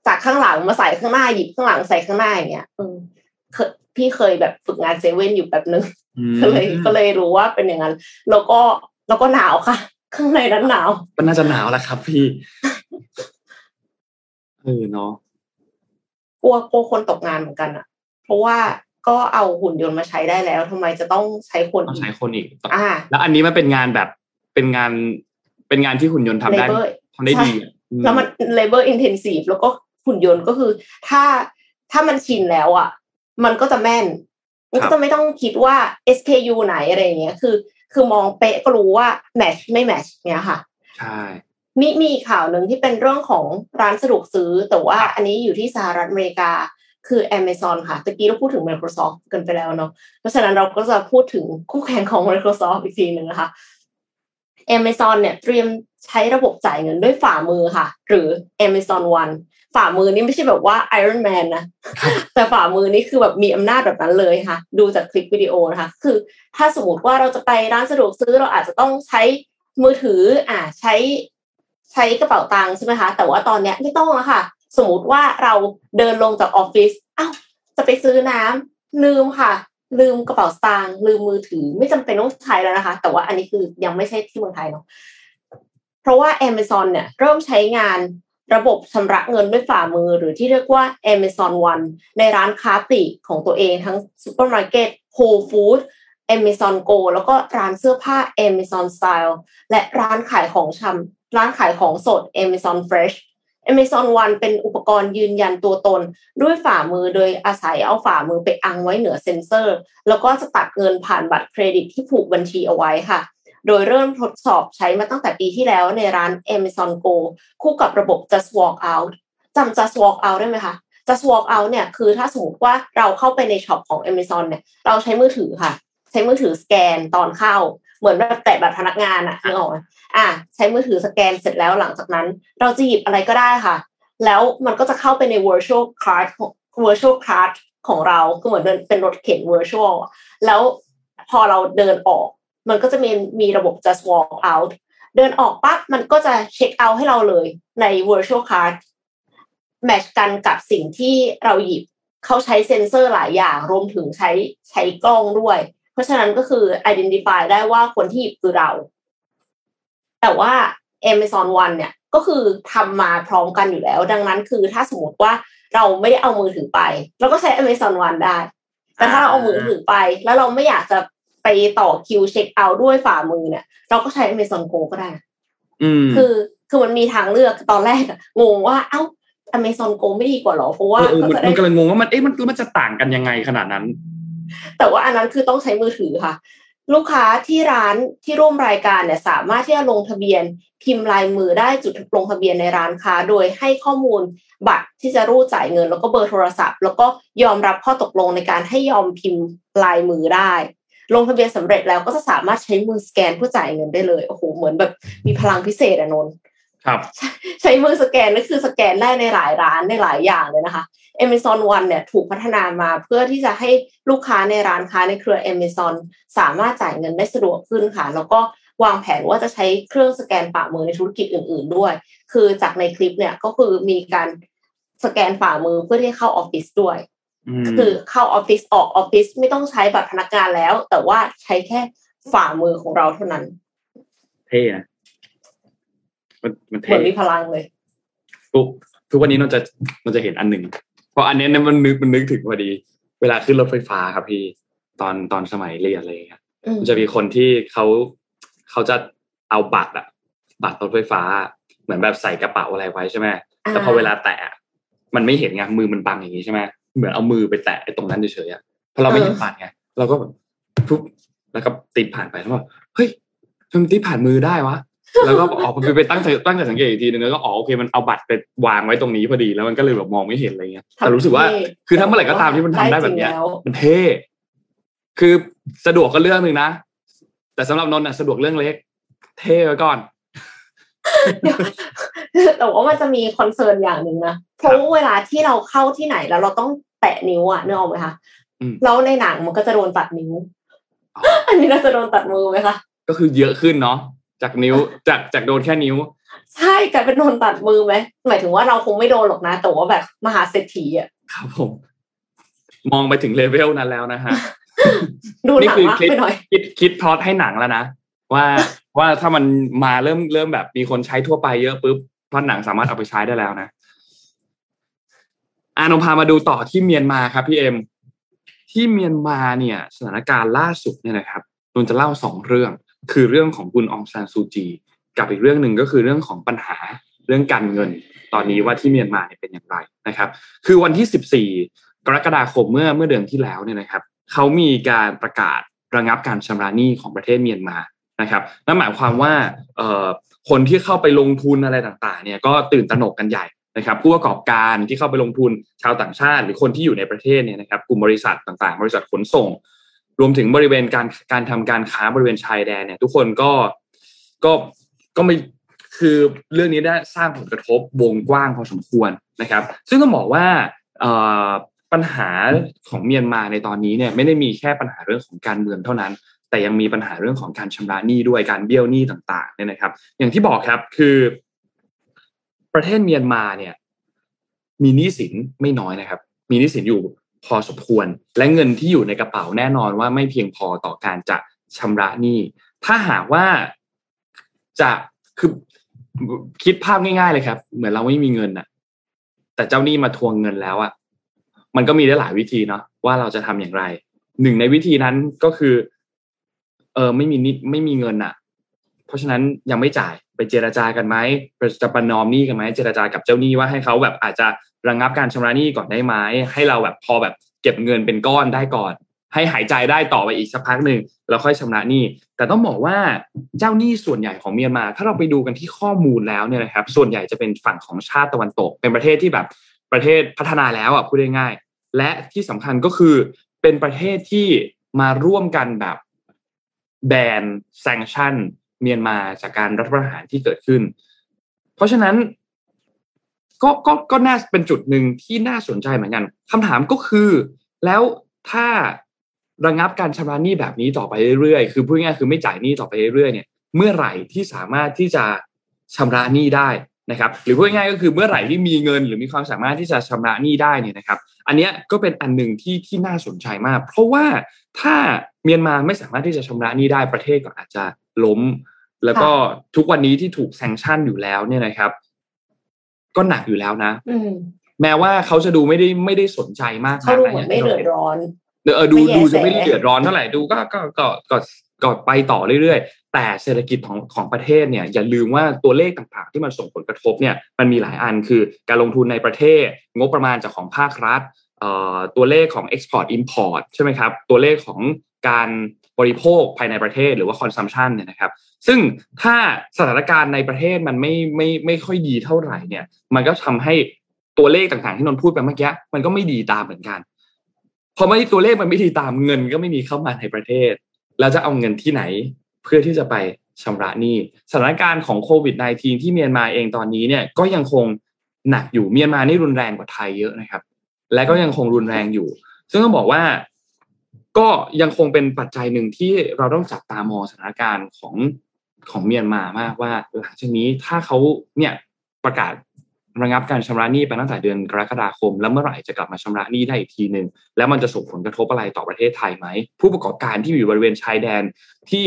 จากข้างหลังมาใส่ข้างหน้าหยิบข้างหลังใส่ข้างหน้าอย่างเงี้ยอืมเคยพี่เคยแบบฝึกงานเซเว่นอยู่แบบนึงอืมก็เลยก็เลยรู้ว่าเป็นอย่างนั้น แล้วก็แล้วก็หนาวค่ะ ข้างในนั้นหนาวก็น่าจะหนาวแหละครับพี่ เออเนาะกลัวกลัวคนตกงานเหมือนกันอะเพราะว่าก็เอาหุ่นยนต์มาใช้ได้แล้วทำไมจะต้องใช้คนต้องอีใช้กคนอีกอ่าแล้วอันนี้มันเป็นงานแบบเป็นงานเป็นงานที่หุ่นยนต์ทำได้ labor ทำได้ดีใช่อะอืแล้วมัน labor intensive แล้วก็หุ่นยนต์ก็คือ ถ้าถ้ามันชินแล้วอะ มันก็จะแม่นมันก็จะไม่ต้องคิดว่า SKU ไหนอะไรอย่างเงี้ย คือ คือมองเป๊ะก็รู้ว่า match ไม่ match เงี้ยค่ะ ใช่ มีมีอีกข่าวหนึ่งที่เป็นเรื่องของร้านสะดวกซื้อ แต่ว่าอันนี้อยู่ที่สหรัฐอเมริกาคือ Amazon ค่ะตะกี้เราพูดถึง Microsoft กันไปแล้วเนาะเพราะฉะนั้นเราก็จะพูดถึงคู่แข่งของ Microsoft อีกทีหนึ่งนะคะ Amazon เนี่ยเตรียมใช้ระบบจ่ายเงินด้วยฝ่ามือค่ะ หรือ Amazon One ฝ่ามือนี่ไม่ใช่แบบว่า Iron Man นะ แต่ฝ่ามือนี่คือแบบมีอำนาจแบบนั้นเลยค่ะ ดูจากคลิปวิดีโอนะคะ คือถ้าสมมติว่าเราจะไปร้านสะดวกซื้อเราอาจจะต้องใช้มือถืออ่าใช้ ใช้กระเป๋าตังค์ใช่ไหมคะ แต่ว่าตอนเนี้ยไม่ต้องแล้วค่ะ สมมติว่าเราเดินลงจากออฟฟิศอ้าวจะไปซื้อน้ำลืมค่ะ ลืมกระเป๋าตางค์ลืมมือถือไม่จำเป็นต้องใช้แล้วนะคะ แต่ว่าอันนี้คือยังไม่ใช่ที่เมืองไทยเนาะเพราะว่า Amazon เนี่ยเริ่มใช้งานระบบชำระเงินด้วยฝ่ามือ หรือที่เรียกว่า Amazon One ในร้านค้าปลีกของตัวเองทั้งซูเปอร์มาร์เก็ต Whole Food Amazon Go แล้วก็ร้านเสื้อผ้า Amazon Style และร้านขายของชำ ร้านขายของสด Amazon Fresh Amazon One เป็นอุปกรณ์ยืนยันตัวตน ด้วยฝ่ามือโดยอาศัยเอาฝ่ามือไปอังไว้เหนือเซ็นเซอร์ แล้วก็จะตัดเงินผ่านบัตรเครดิตที่ผูกบัญชีเอาไว้ค่ะ โดยเริ่มทดสอบใช้มาตั้งแต่ปีที่แล้วในร้าน Amazon Go คู่กับระบบ Just Walk Out จำ Just Walk Out ได้ไหมคะ Just Walk Out เนี่ยคือถ้าสมมติว่าเราเข้าไปใน shop ของ Amazon เนี่ยเราใช้มือถือค่ะ ใช้มือถือสแกนตอนเข้า เหมือนแบบแตะบัตรพนักงานอะนึกออกไหมอะใช้มือถือสแกนเสร็จแล้วหลังจากนั้น เราจะหยิบอะไรก็ได้ค่ะ แล้วมันก็จะเข้าไปใน virtual card ของ virtual card ของเราคือเหมือนเป็นรถเข็น virtual อะแล้วพอเราเดินออก มันก็จะมีมีระบบ just walk out เดินออกปั๊บมันก็จะเช็คเอาท์ให้เราเลยใน virtual card แมทชกันกับสิ่งที่เราหยิบเขาใช้เซ็นเซอร์หลายอย่าง รวมถึงใช้ใช้กล้องด้วย เพราะฉะนั้นก็คือ identify ได้ว่าคนที่หยิบคือเรา แต่ว่า Amazon One เนี่ยก็คือทำมาพร้อมกันอยู่แล้ว ดังนั้นคือถ้าสมมติว่าเราไม่ได้เอามือถือไปเราก็ใช้ Amazon One ได้ แต่ถ้าเราเอามือถือไป แล้วเราไม่อยากจะไปต่อคิวเช็คเอาท์ด้วยฝ่ามือเนี่ย เราก็ใช้ Amazon Go ก็ได้นะอืมคือคือมันมีทางเลือกตอนแรกอะงงว่า เอ้า Amazon Go ไม่ดีกว่าหรอเพราะว่าเออเออก็มันจะได้มันกำลังงงว่ามันเอ๊ะมันมันจะต่างกันยังไงขนาดนั้น แต่ว่าอันนั้นคือต้องใช้มือถือค่ะ ลูกค้าที่ร้านที่ร่วมรายการเนี่ยสามารถที่จะลงทะเบียนพิมพ์ลายมือได้จุดลงทะเบียนในร้านค้า โดยให้ข้อมูลบัตรที่จะรูดจ่ายเงิน แล้วก็เบอร์โทรศัพท์ แล้วก็ยอมรับข้อตกลงในการให้ยอมพิมพ์ลายมือได้ ลงทะเบียนสำเร็จแล้วก็จะสามารถใช้มือสแกนเพื่อจ่ายเงินได้เลยโอ้โหเหมือนแบบมีพลังพิเศษอะนนท์ครับ ใช้มือสแกนนั่นคือสแกนได้ในหลายร้านในหลายอย่างเลยนะคะ Amazon One เนี่ยถูกพัฒนามาเพื่อที่จะให้ลูกค้าในร้านค้าในเครือ Amazon สามารถจ่ายเงินได้สะดวกขึ้นค่ะ แล้วก็วางแผนว่าจะใช้เครื่องสแกนฝ่ามือในธุรกิจอื่น ๆ ด้วย คือจากในคลิปเนี่ยก็คือมีการสแกนฝ่ามือเพื่อที่จะเข้าออฟฟิศด้วยอืมคือเข้าออฟฟิศออกออฟฟิศไม่ต้องใช้บัตรพนักงานแล้ว แต่ว่าใช้แค่ฝ่ามือของเราเท่านั้น เท่นะมันมันเหเท่มือนมีพลังเลยทุกทุกวันนี้นนจะนนจะเห็นอันหนึ่ง เพราะอันเนี้ยเนี่ยมันนึกมันนึกถึงพอดี เวลาขึ้นรถไฟฟ้าครับพี่ตอนตอนสมัยเรียนอะไรอย่างเงี้ยอืมมันจะมีคนที่เขาเขาจะเอาบัตรอะบัตรรถไฟฟ้า เหมือนแบบใส่กระเป๋าอะไรไว้ใช่ไหมแต่พอเวลาแตะมันไม่เห็นไงมือมันบังอย่างงี้ใช่ไหมเหมือนเอามือไปแตะไอ้ตรงนั้นเฉยๆอะเพราะเราไม่เห็นบัตรไงเราก็แบบปุ๊บแล้วก็ติดผ่านไปแล้วก็เฮ้ยทำไมติดผ่านมือได้วะ แล้วก็ออกไปไปตั้งใจตั้งใจสังเกตอีกทีนึงแล้วก็อ๋อโอเคมันเอาบัตรไปวางไว้ตรงนี้พอดีแล้วมันก็เลยแบบมองไม่เห็นอะไรเงี้ยแต่รู้สึกว่า คือถ้าเมื่อไหร่ก็ตามที่มันทำได้แบบเนี้ย มันเท่คือสะดวกก็เรื่องหนึ่งนะ แต่สำหรับนนท์นะสะดวกเรื่องเล็ก เท่ไว้ก่อนแต่ว่ามันจะมี concern อย่างหนึ่งนะเพราะเวลาที่เราเข้าที่ไหนแล้วเราต้องแตะนิ้วอะเนื้อออกไหมคะแล้วในหนังมันก็จะโดนตัดนิ้ว อันนี้เราจะโดนตัดมือไหมคะก็คือเยอะขึ้นเนาะ จากนิ้วจากจากโดนแค่นิ้ว ใช่กลายเป็นโดนตัดมือไหมหมายถึงว่าเราคงไม่โดนหรอกนะ แต่ว่าแบบมหาเศรษฐีอะครับผม มองไปถึงเลเวลนั้นแล้วนะฮะดูหนังมากไปหน่อยคิดคิดพลอตให้หนังแล้วนะว่าว่าถ้ามันมาเริ่มเริ่มแบบมีคนใช้ทั่วไปเยอะปุ๊บพลอตหนังสามารถเอาไปใช้ได้แล้วนะอานงพามาดูต่อที่เมียนมาครับพี่เอ็มที่เมียนมาเนี่ย สถานการณ์ล่าสุดเนี่ยนะครับนนจะเล่าสองเรื่อง คือเรื่องของคุณองซานซูจี กับอีกเรื่องหนึ่งก็คือเรื่องของปัญหาเรื่องการเงิน ตอนนี้ว่าที่เมียนมาเป็นอย่างไรนะครับ คือวันที่ 14 กรกฎาคมเมื่อเมื่อเดือนที่แล้วเนี่ยนะครับเขามีการประกาศระงับการชำระหนี้ของประเทศเมียนมานะครับนั่นหมายความว่าคนที่เข้าไปลงทุนอะไรต่างๆเนี่ยก็ตื่นตระหนกกันใหญ่นะครับผู้ประกอบการที่เข้าไปลงทุนชาวต่างชาติ หรือคนที่อยู่ในประเทศเนี่ยนะครับกลุ่มบริษัทต่างๆ บริษัทขนส่ง รวมถึงบริเวณการการทำการค้าบริเวณชายแดนเนี่ย ทุกคนก็ก็ก็ไม่คือเรื่องนี้ได้สร้างผลกระทบวงกว้างพอสมควรนะครับ ซึ่งต้องบอกว่าปัญหาของเมียนมาในตอนนี้เนี่ยไม่ได้มีแค่ปัญหาเรื่องของการเมืองเท่านั้น แต่ยังมีปัญหาเรื่องของการชำระหนี้ด้วยการเบี้ยวหนี้ต่างๆเนี่ยนะครับ อย่างที่บอกครับคือ ประเทศเมียนมาเนี่ย มีหนี้สินไม่น้อยนะครับ มีหนี้สินอยู่ พอสมควร และเงินที่อยู่ในกระเป๋าแน่นอนว่าไม่เพียงพอต่อการจะชำระหนี้ ถ้าหากว่าจะคือคิดภาพง่าย ๆเลยครับ เหมือนเราไม่มีเงินอะแต่เจ้าหนี้มาทวงเงินแล้วอะมันก็มีได้หลายวิธีเนาะว่าเราจะทำอย่างไรหนึ่งในวิธีนั้นก็คือ เออไม่มีนิดไม่มีเงินอะเพราะฉะนั้นยังไม่จ่ายไปเจราจากันไหมจะประนอมหนี้กันไหมเจราจากับเจ้าหนี้ว่าให้เขาแบบอาจจะ ระงงับการชำระหนี้ก่อนได้ไหมให้เราแบบพอแบบเก็บเงินเป็นก้อนได้ก่อน ให้หายใจได้ต่อไปอีกสักพักหนึ่งแล้วค่อยชำระหนี้แต่ต้องบอกว่าเจ้าหนี้ส่วนใหญ่ของเมียนมา ถ้าเราไปดูกันที่ข้อมูลแล้วเนี่ยนะครับ ส่วนใหญ่จะเป็นฝั่งของชาติตะวันตก เป็นประเทศที่แบบประเทศพัฒนาแล้วอะพูดง่ายๆและที่สำคัญก็คือเป็นประเทศที่มาร่วมกันแบบแบนแซงชั่นเมียนมาจากการรัฐประหารที่เกิดขึ้น เพราะฉะนั้น ก็ก็ก็น่าเป็นจุดหนึ่งที่น่าสนใจเหมือนกันคำถามก็คือ แล้วถ้าระงับการชำระหนี้แบบนี้ต่อไปเรื่อยๆคือพูดง่ายคือไม่จ่ายหนี้ต่อไปเรื่อยๆเนี่ยเมื่อไหร่ที่สามารถที่จะชำระหนี้ได้นะครับ หรือพูดง่ายก็คือเมื่อไหร่ที่มีเงิน หรือมีความสามารถที่จะชำระหนี้ได้เนี่ยนะครับ อันนี้ก็เป็นอันหนึ่งที่ที่น่าสนใจมาก เพราะว่าถ้าเมียนมาไม่สามารถที่จะชำระหนี้ได้ประเทศก็อาจจะล้ม แล้วก็ทุกวันนี้ที่ถูกแซงชั่นอยู่แล้วเนี่ยนะครับ ก็หนักอยู่แล้วนะแม้ว่าเขาจะดูไม่ได้ไม่ได้สนใจมากเขาดูเหมือนไม่เดือดร้อนเออดูดูจะไม่ได้เดือดร้อนเท่าไหร่ดูก็ก็ก็ก็ก็ไปต่อเรื่อยๆ แต่เศรษฐกิจของของประเทศเนี่ยอย่าลืมว่าตัวเลขต่างๆ ที่มันส่งผลกระทบเนี่ยมันมีหลายอันคือการลงทุนในประเทศ งบประมาณจากของภาครัฐตัวเลขของ Export Import ใช่ไหมครับ ตัวเลขของการบริโภคภายในประเทศหรือว่า consumption เนี่ยนะครับ ซึ่งถ้าสถานการณ์ในประเทศมันไม่ไม่ไม่ค่อยดีเท่าไหร่เนี่ย มันก็ทำให้ตัวเลขต่างๆที่นนพูดไปเมื่อกี้มันก็ไม่ดีตามเหมือนกัน พอไม่ตัวเลขมันไม่ดีตามเงินก็ไม่มีเข้ามาในประเทศ เราจะเอาเงินที่ไหนเพื่อที่จะไปชำระหนี้สถานการณ์ของโควิด -19 ที่เมียนมาเองตอนนี้เนี่ยก็ยังคงหนักอยู่เมียนมานี่รุนแรงกว่าไทยเยอะนะครับ และก็ยังคงรุนแรงอยู่ ซึ่งต้องบอกว่าก็ยังคงเป็นปัจจัยหนึ่งที่เราต้องจับตามองสถานการณ์ของ ของเมียนมามากว่าหลังจากนี้ถ้าเขาเนี่ยประกาศระงับการชำระหนี้ไปตั้งแต่เดือนกรกฎาคม แล้วเมื่อไหร่จะกลับมาชำระหนี้ได้อีกทีหนึ่งแล้วมันจะส่งผลกระทบอะไรต่อประเทศไทยไหม ผู้ประกอบการที่อยู่บริเวณชายแดนที่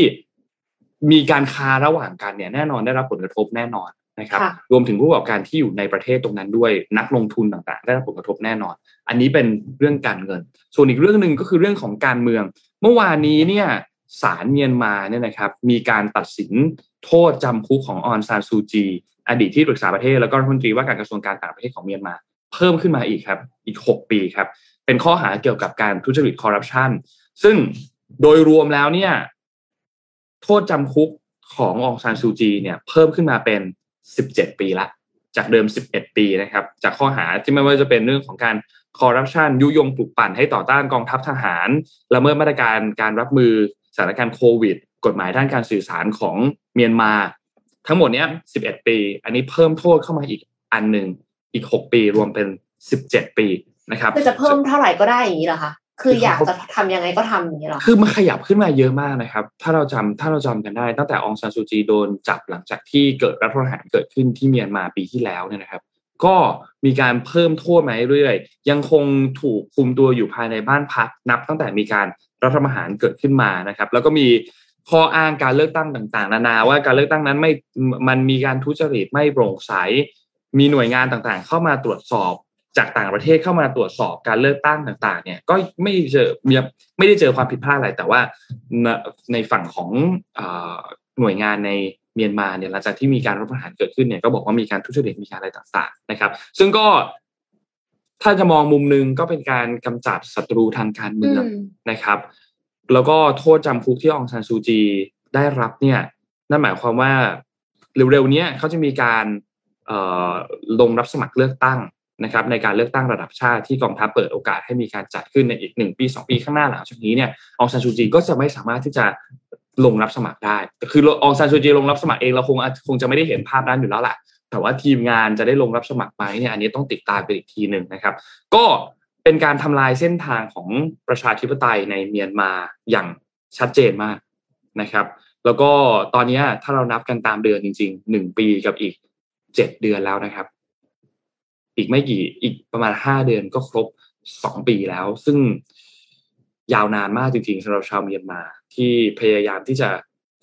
มีการค้าระหว่างกันเนี่ยแน่นอนได้รับผลกระทบแน่นอนนะครับ รวมถึงผู้ประกอบการที่อยู่ในประเทศตรงนั้นด้วยนักลงทุนต่างๆ ได้รับผลกระทบแน่นอน อันนี้เป็นเรื่องการเงิน ส่วนอีกเรื่องหนึ่งก็คือเรื่องของการเมือง เมื่อวานนี้เนี่ย ศาลเมียนมาเนี่ยนะครับมีการตัดสินโทษจำคุกของอองซานซูจี อดีตที่ปรึกษาประเทศแล้วก็รัฐมนตรีว่าการกระทรวงการต่างประเทศของเมียนมา เพิ่มขึ้นมาอีกครับอีก 6 ปีครับ เป็นข้อหาเกี่ยวกับการทุจริตคอร์รัปชันซึ่งโดยรวมแล้วเนี่ยโทษจำคุกของอองซานซูจีเนี่ยเพิ่มขึ้นมาเป็น 17 ปีละจากเดิม 11 ปีนะครับ จากข้อหาที่ไม่ว่าจะเป็นเรื่องของการคอร์รัปชันยุยงปลุกปั่นให้ต่อต้านกองทัพทหารละเมิดมาตรการการรับมือ สถานการณ์โควิด กฎหมายด้านการสื่อสารของเมียนมา ทั้งหมดเนี้ย11 ปี อันนี้เพิ่มโทษเข้ามาอีกอันหนึ่งอีก 6 ปีรวมเป็น 17 ปีนะครับคือจะเพิ่มเท่าไหร่ก็ได้อย่างนี้เหรอคะคืออยากจะทำยังไงก็ทำอย่างนี้หรอ คือมันขยับขึ้นมาเยอะมากนะครับ ถ้าเราจำถ้าเราจำกันได้ ตั้งแต่องซานซูจีโดนจับหลังจากที่เกิดรัฐประหารเกิดขึ้นที่เมียนมาปีที่แล้วเนี่ยนะครับ ก็มีการเพิ่มโทษมาเรื่อยๆยังคงถูกคุมตัวอยู่ภายในบ้านพักนับตั้งแต่มีการ รัฐประหารเกิดขึ้นมานะครับ แล้วก็มีข้ออ้างการเลือกตั้งต่างๆ นานาว่าการเลือกตั้งนั้นไม่มันมีการทุจริตไม่โปร่งใส มีหน่วยงานต่างๆ เข้ามาตรวจสอบจากต่างประเทศเข้ามาตรวจสอบการเลือกตั้งต่าง ๆ เนี่ยก็ไม่เจอไม่ได้เจอความผิดพลาดอะไรแต่ว่าในฝั่งของหน่วยงานในเมียนมาเนี่ยหลังจากที่มีการรัฐประหารเกิดขึ้นเนี่ยก็บอกว่ามีการทุจริตมีการอะไรต่างๆนะครับ ซึ่งก็ ถ้าจะมองมุมนึงก็เป็นการกำจัดศัตรูทางการเมืองนะครับ แล้วก็โทษจำคุกที่องซานซูจีได้รับเนี่ยนั่นหมายความว่าเร็วๆนี้เขาจะมีการลงรับสมัครเลือกตั้งนะครับ ในการเลือกตั้งระดับชาติที่กองทัพเปิดโอกาสให้มีการจัดขึ้นในอีกหนึ่งปีสองปีข้างหน้าหลังจากนี้เนี่ยองซานซูจีก็จะไม่สามารถที่จะลงรับสมัครได้ คือองซานซูจีลงรับสมัครเองเราคงคงจะไม่ได้เห็นภาพนั้นอยู่แล้วแหละ แต่ว่าทีมงานจะได้ลงรับสมัครไหมเนี่ยอันนี้ต้องติดตามไปอีกทีหนึ่งนะครับ ก็เป็นการทำลายเส้นทางของประชาธิปไตยในเมียนมาอย่างชัดเจนมากนะครับ แล้วก็ตอนนี้ถ้าเรานับกันตามเดือนจริงๆหนึ่งปีกับอีกเจ็ดเดือนแล้วนะครับ อีกไม่กี่อีกประมาณห้าเดือนก็ครบสองปีแล้ว ซึ่งยาวนานมากจริงๆสำหรับชาวเมียนมา ที่พยายามที่จะ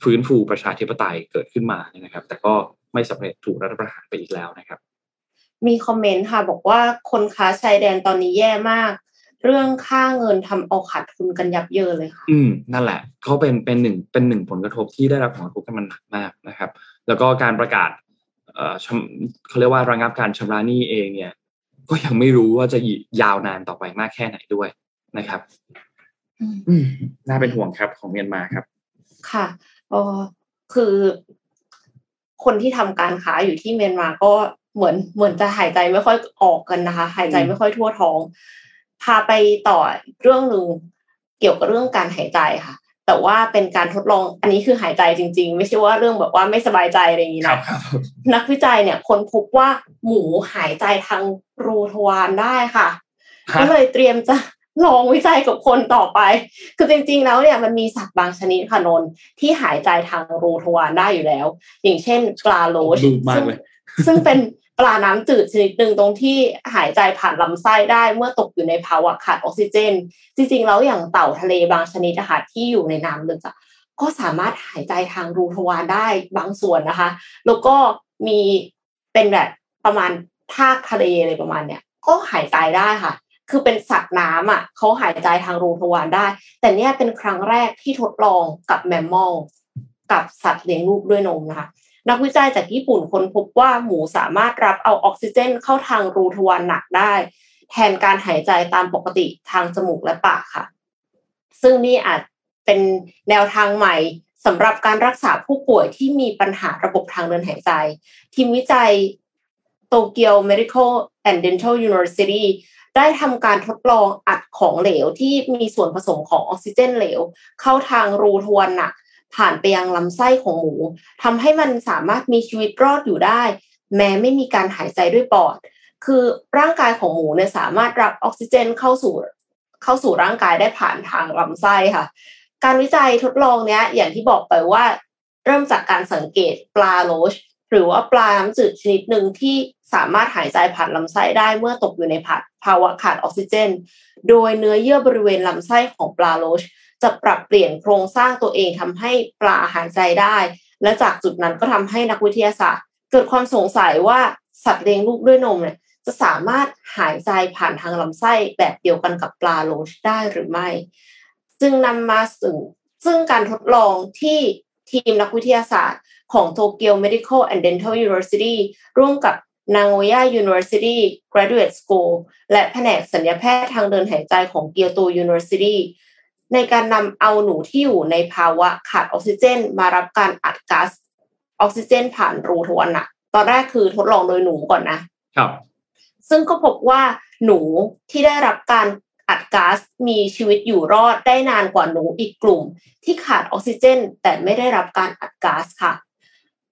ฟื้นฟูประชาธิปไตยเกิดขึ้นมานะครับ แต่ก็ ไม่สำเร็จถูกรัฐประหารไปอีกแล้วนะครับ มีคอมเมนต์ค่ะบอกว่าคนค้าชายแดนตอนนี้แย่มาก เรื่องค่าเงินทำเอาขาดทุนกันยับเยินเลยค่ะ อืมนั่นแหละเขาเป็นเป็นหนึ่งเป็นหนึ่งผลกระทบที่ได้รับผลกระทบกันมันหนักมากนะครับ แล้วก็การประกาศเขาเรียกว่าระงับการชำระหนี้เองเนี่ย ก็ยังไม่รู้ว่าจะยาวนานต่อไปมากแค่ไหนด้วยนะครับอืมน่าเป็นห่วงครับของเมียนมาครับ ค่ะอ๋อคือ คนที่ทำการค้าอยู่ที่เมียนมาก็เหมือนเหมือนจะหายใจไม่ค่อยออกกันนะคะ หายใจไม่ค่อยทั่วท้อง พาไปต่อเรื่องหนึ่งเกี่ยวกับเรื่องการหายใจค่ะ แต่ว่าเป็นการทดลองอันนี้คือหายใจจริง ๆ ไม่ใช่ว่าเรื่องแบบว่าไม่สบายใจอะไรอย่างนี้นะนักวิจัยเนี่ยค้นพบว่าหมูหายใจทางรูทวารได้ค่ะก็เลยเตรียมจะ ลองวิจัยกับคนต่อไป คือจริง ๆ แล้วเนี่ยมันมีสัตว์บางชนิดค่ะนนที่หายใจทางรูทวารได้อยู่แล้ว อย่างเช่นปลาโลชซึ่งเป็นปลาน้ำจืดชนิดหนึ่งตรงที่หายใจผ่านลำไส้ได้เมื่อตกอยู่ในภาวะขาดออกซิเจน จริงๆ แล้วอย่างเต่าทะเลบางชนิดนะคะที่อยู่ในน้ำลึกอะก็สามารถหายใจทางรูทวารได้บางส่วนนะคะ แล้วก็มีเป็นแบบประมาณทากทะเลอะไรประมาณเนี้ยก็หายใจได้ค่ะ คือเป็นสัตว์น้ำอะเขาหายใจทางรูทวารได้ แต่เนี่ยเป็นครั้งแรกที่ทดลองกับแมมมอลกับสัตว์เลี้ยงลูกด้วยนมนะคะนักวิจัยจากญี่ปุ่นค้นพบว่าหมูสามารถรับเอาออกซิเจนเข้าทางรูทวารหนักได้ แทนการหายใจตามปกติทางจมูกและปากค่ะ ซึ่งนี่อาจเป็นแนวทางใหม่สำหรับการรักษาผู้ป่วยที่มีปัญหาระบบทางเดินหายใจ ทีมวิจัยโตเกียว Medical and Dental University ได้ทำการทดลองอัดของเหลวที่มีส่วนผสมของออกซิเจนเหลว เข้าทางรูทวารหนักผ่านไปยังลำไส้ของหมูทำให้มันสามารถมีชีวิตรอดอยู่ได้ แม้ไม่มีการหายใจด้วยปอด คือร่างกายของหมูเนี่ยสามารถรับออกซิเจนเข้าสู่เข้าสู่ร่างกายได้ผ่านทางลำไส้ค่ะ การวิจัยทดลองเนี้ยอย่างที่บอกไปว่า เริ่มจากการสังเกตปลาโลช หรือว่าปลาน้ำจืดชนิดหนึ่งที่สามารถหายใจผ่านลำไส้ได้เมื่อตกอยู่ในภาวะขาดออกซิเจน โดยเนื้อเยื่อบริเวณลำไส้ของปลาโลชจะปรับเปลี่ยนโครงสร้างตัวเองทำให้ปลาหายใจได้ และจากจุดนั้นก็ทำให้นักวิทยาศาสตร์ เกิดความสงสัยว่าสัตว์เลี้ยงลูกด้วยนมเนี่ยจะสามารถหายใจผ่านทางลำไส้แบบเดียวกันกับปลาโลชได้หรือไม่ จึงนำมาสู่ซึ่งการทดลองที่ทีมนักวิทยาศาสตร์ ของ Tokyo Medical and Dental University ร่วมกับ Nagoya University Graduate School และแผนกสัญญาแพทย์ทางเดินหายใจของ Kyoto University ในการนำเอาหนูที่อยู่ในภาวะขาดออกซิเจน มารับการอัดก๊าซออกซิเจน ผ่านรูทวารหนักตอนแรกคือทดลองโดยหนูก่อนนะครับ ซึ่งก็พบว่าหนูที่ได้รับการอัดก๊าซมีชีวิตอยู่รอดได้นานกว่าหนูอีกกลุ่ม ที่ขาดออกซิเจน แต่ไม่ได้รับการอัดก๊าซค่ะ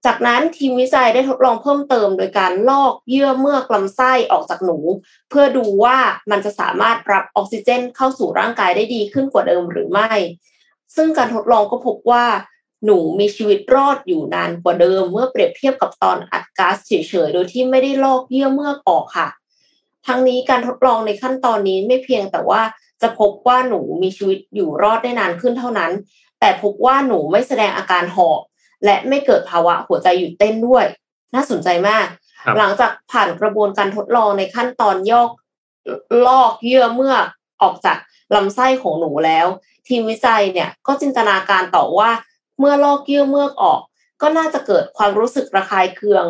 จากนั้นทีมวิจัยได้ทดลองเพิ่มเติมโดยการลอกเยื่อเมือกลำไส้ออกจากหนู เพื่อดูว่ามันจะสามารถรับออกซิเจนเข้าสู่ร่างกายได้ดีขึ้นกว่าเดิมหรือไม่ ซึ่งการทดลองก็พบว่า หนูมีชีวิตรอดอยู่นานกว่าเดิม เมื่อเปรียบเทียบกับตอนอัดก๊าซเฉยๆ โดยที่ไม่ได้ลอกเยื่อเมือกออกค่ะ ทั้งนี้การทดลองในขั้นตอนนี้ไม่เพียงแต่ว่าจะพบว่าหนูมีชีวิตอยู่รอดได้นานขึ้นเท่านั้น แต่พบว่าหนูไม่แสดงอาการหอบ และไม่เกิดภาวะหัวใจหยุดเต้นด้วย น่าสนใจมากครับหลังจากผ่านกระบวนการทดลองในขั้นตอนยอกลอกเยื่อเมือกออกจากลำไส้ของหนูแล้ว ทีมวิจัยเนี่ยก็จินตนาการต่อว่าเมื่อลอกเยื่อเมือกออก ก็น่าจะเกิดความรู้สึกระคายเคือง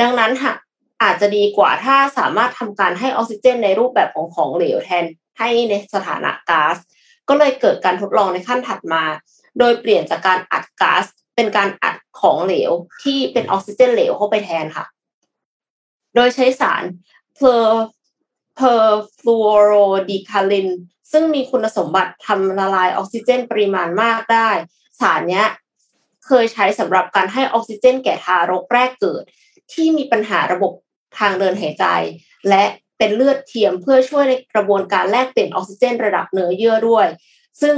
ดังนั้นหากอาจจะดีกว่าถ้าสามารถทำการให้ออกซิเจนในรูปแบบของของเหลวแทนให้ในสถานะก๊าซก็เลยเกิดการทดลองในขั้นถัดมา โดยเปลี่ยนจากการอัดก๊าซ เป็นการอัดของเหลวที่เป็นออกซิเจนเหลวเข้าไปแทนค่ะ โดยใช้สาร per perfluorodecalin ซึ่งมีคุณสมบัติทำละลายออกซิเจนปริมาณมากได้ สารเนี้ยเคยใช้สำหรับการให้ออกซิเจนแก่ทารกแรกเกิด ที่มีปัญหาระบบทางเดินหายใจ และเป็นเลือดเทียมเพื่อช่วยในกระบวนการแลกเปลี่ยนออกซิเจนระดับเนื้อเยื่อด้วย ซึ่ง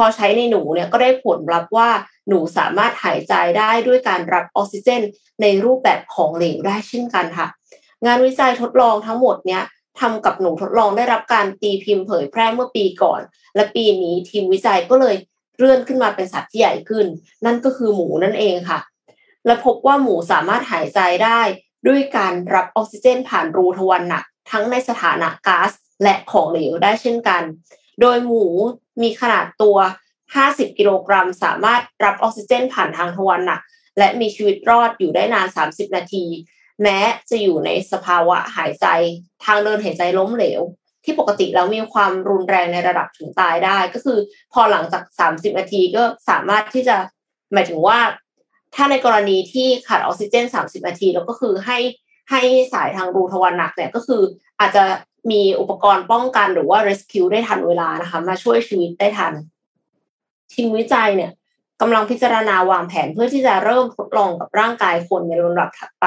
พอใช้ในหนูเนี่ยก็ได้ผลลัพธ์ว่าหนูสามารถหายใจได้ด้วยการรับออกซิเจน ในรูปแบบของเหลวได้เช่นกันค่ะ งานวิจัยทดลองทั้งหมดเนี่ยทำกับหนูทดลองได้รับการตีพิมพ์เผยแพร่เมื่อปีก่อน และปีนี้ทีมวิจัยก็เลยเลื่อนขึ้นมาเป็นสัตว์ที่ใหญ่ขึ้น นั่นก็คือหมูนั่นเองค่ะ และพบว่าหมูสามารถหายใจได้ด้วยการรับออกซิเจน ผ่านรูทวารหนัก ทั้งในสถานะก๊าซและของเหลวได้เช่นกัน โดยหมู มีขนาดตัว 50 กิโลกรัม สามารถรับออกซิเจนผ่านทางทวารหนัก และมีชีวิตรอดอยู่ได้นาน 30 นาที แม้จะอยู่ในสภาวะหายใจทางเดินหายใจล้มเหลว ที่ปกติแล้วมีความรุนแรงในระดับถึงตายได้ ก็คือพอหลังจาก 30 นาทีก็สามารถที่จะหมายถึงว่า ถ้าในกรณีที่ขาดออกซิเจน 30 นาที แล้วก็คือให้ให้สายทางรูทวารหนักเนี่ยก็คืออาจจะ มีอุปกรณ์ป้องกันหรือว่า rescue ได้ทันเวลานะคะ มาช่วยชีวิตได้ทัน ทีมวิจัยเนี่ยกำลังพิจารณาวางแผนเพื่อที่จะเริ่มทดลองกับร่างกายคนในลำดับถัดไป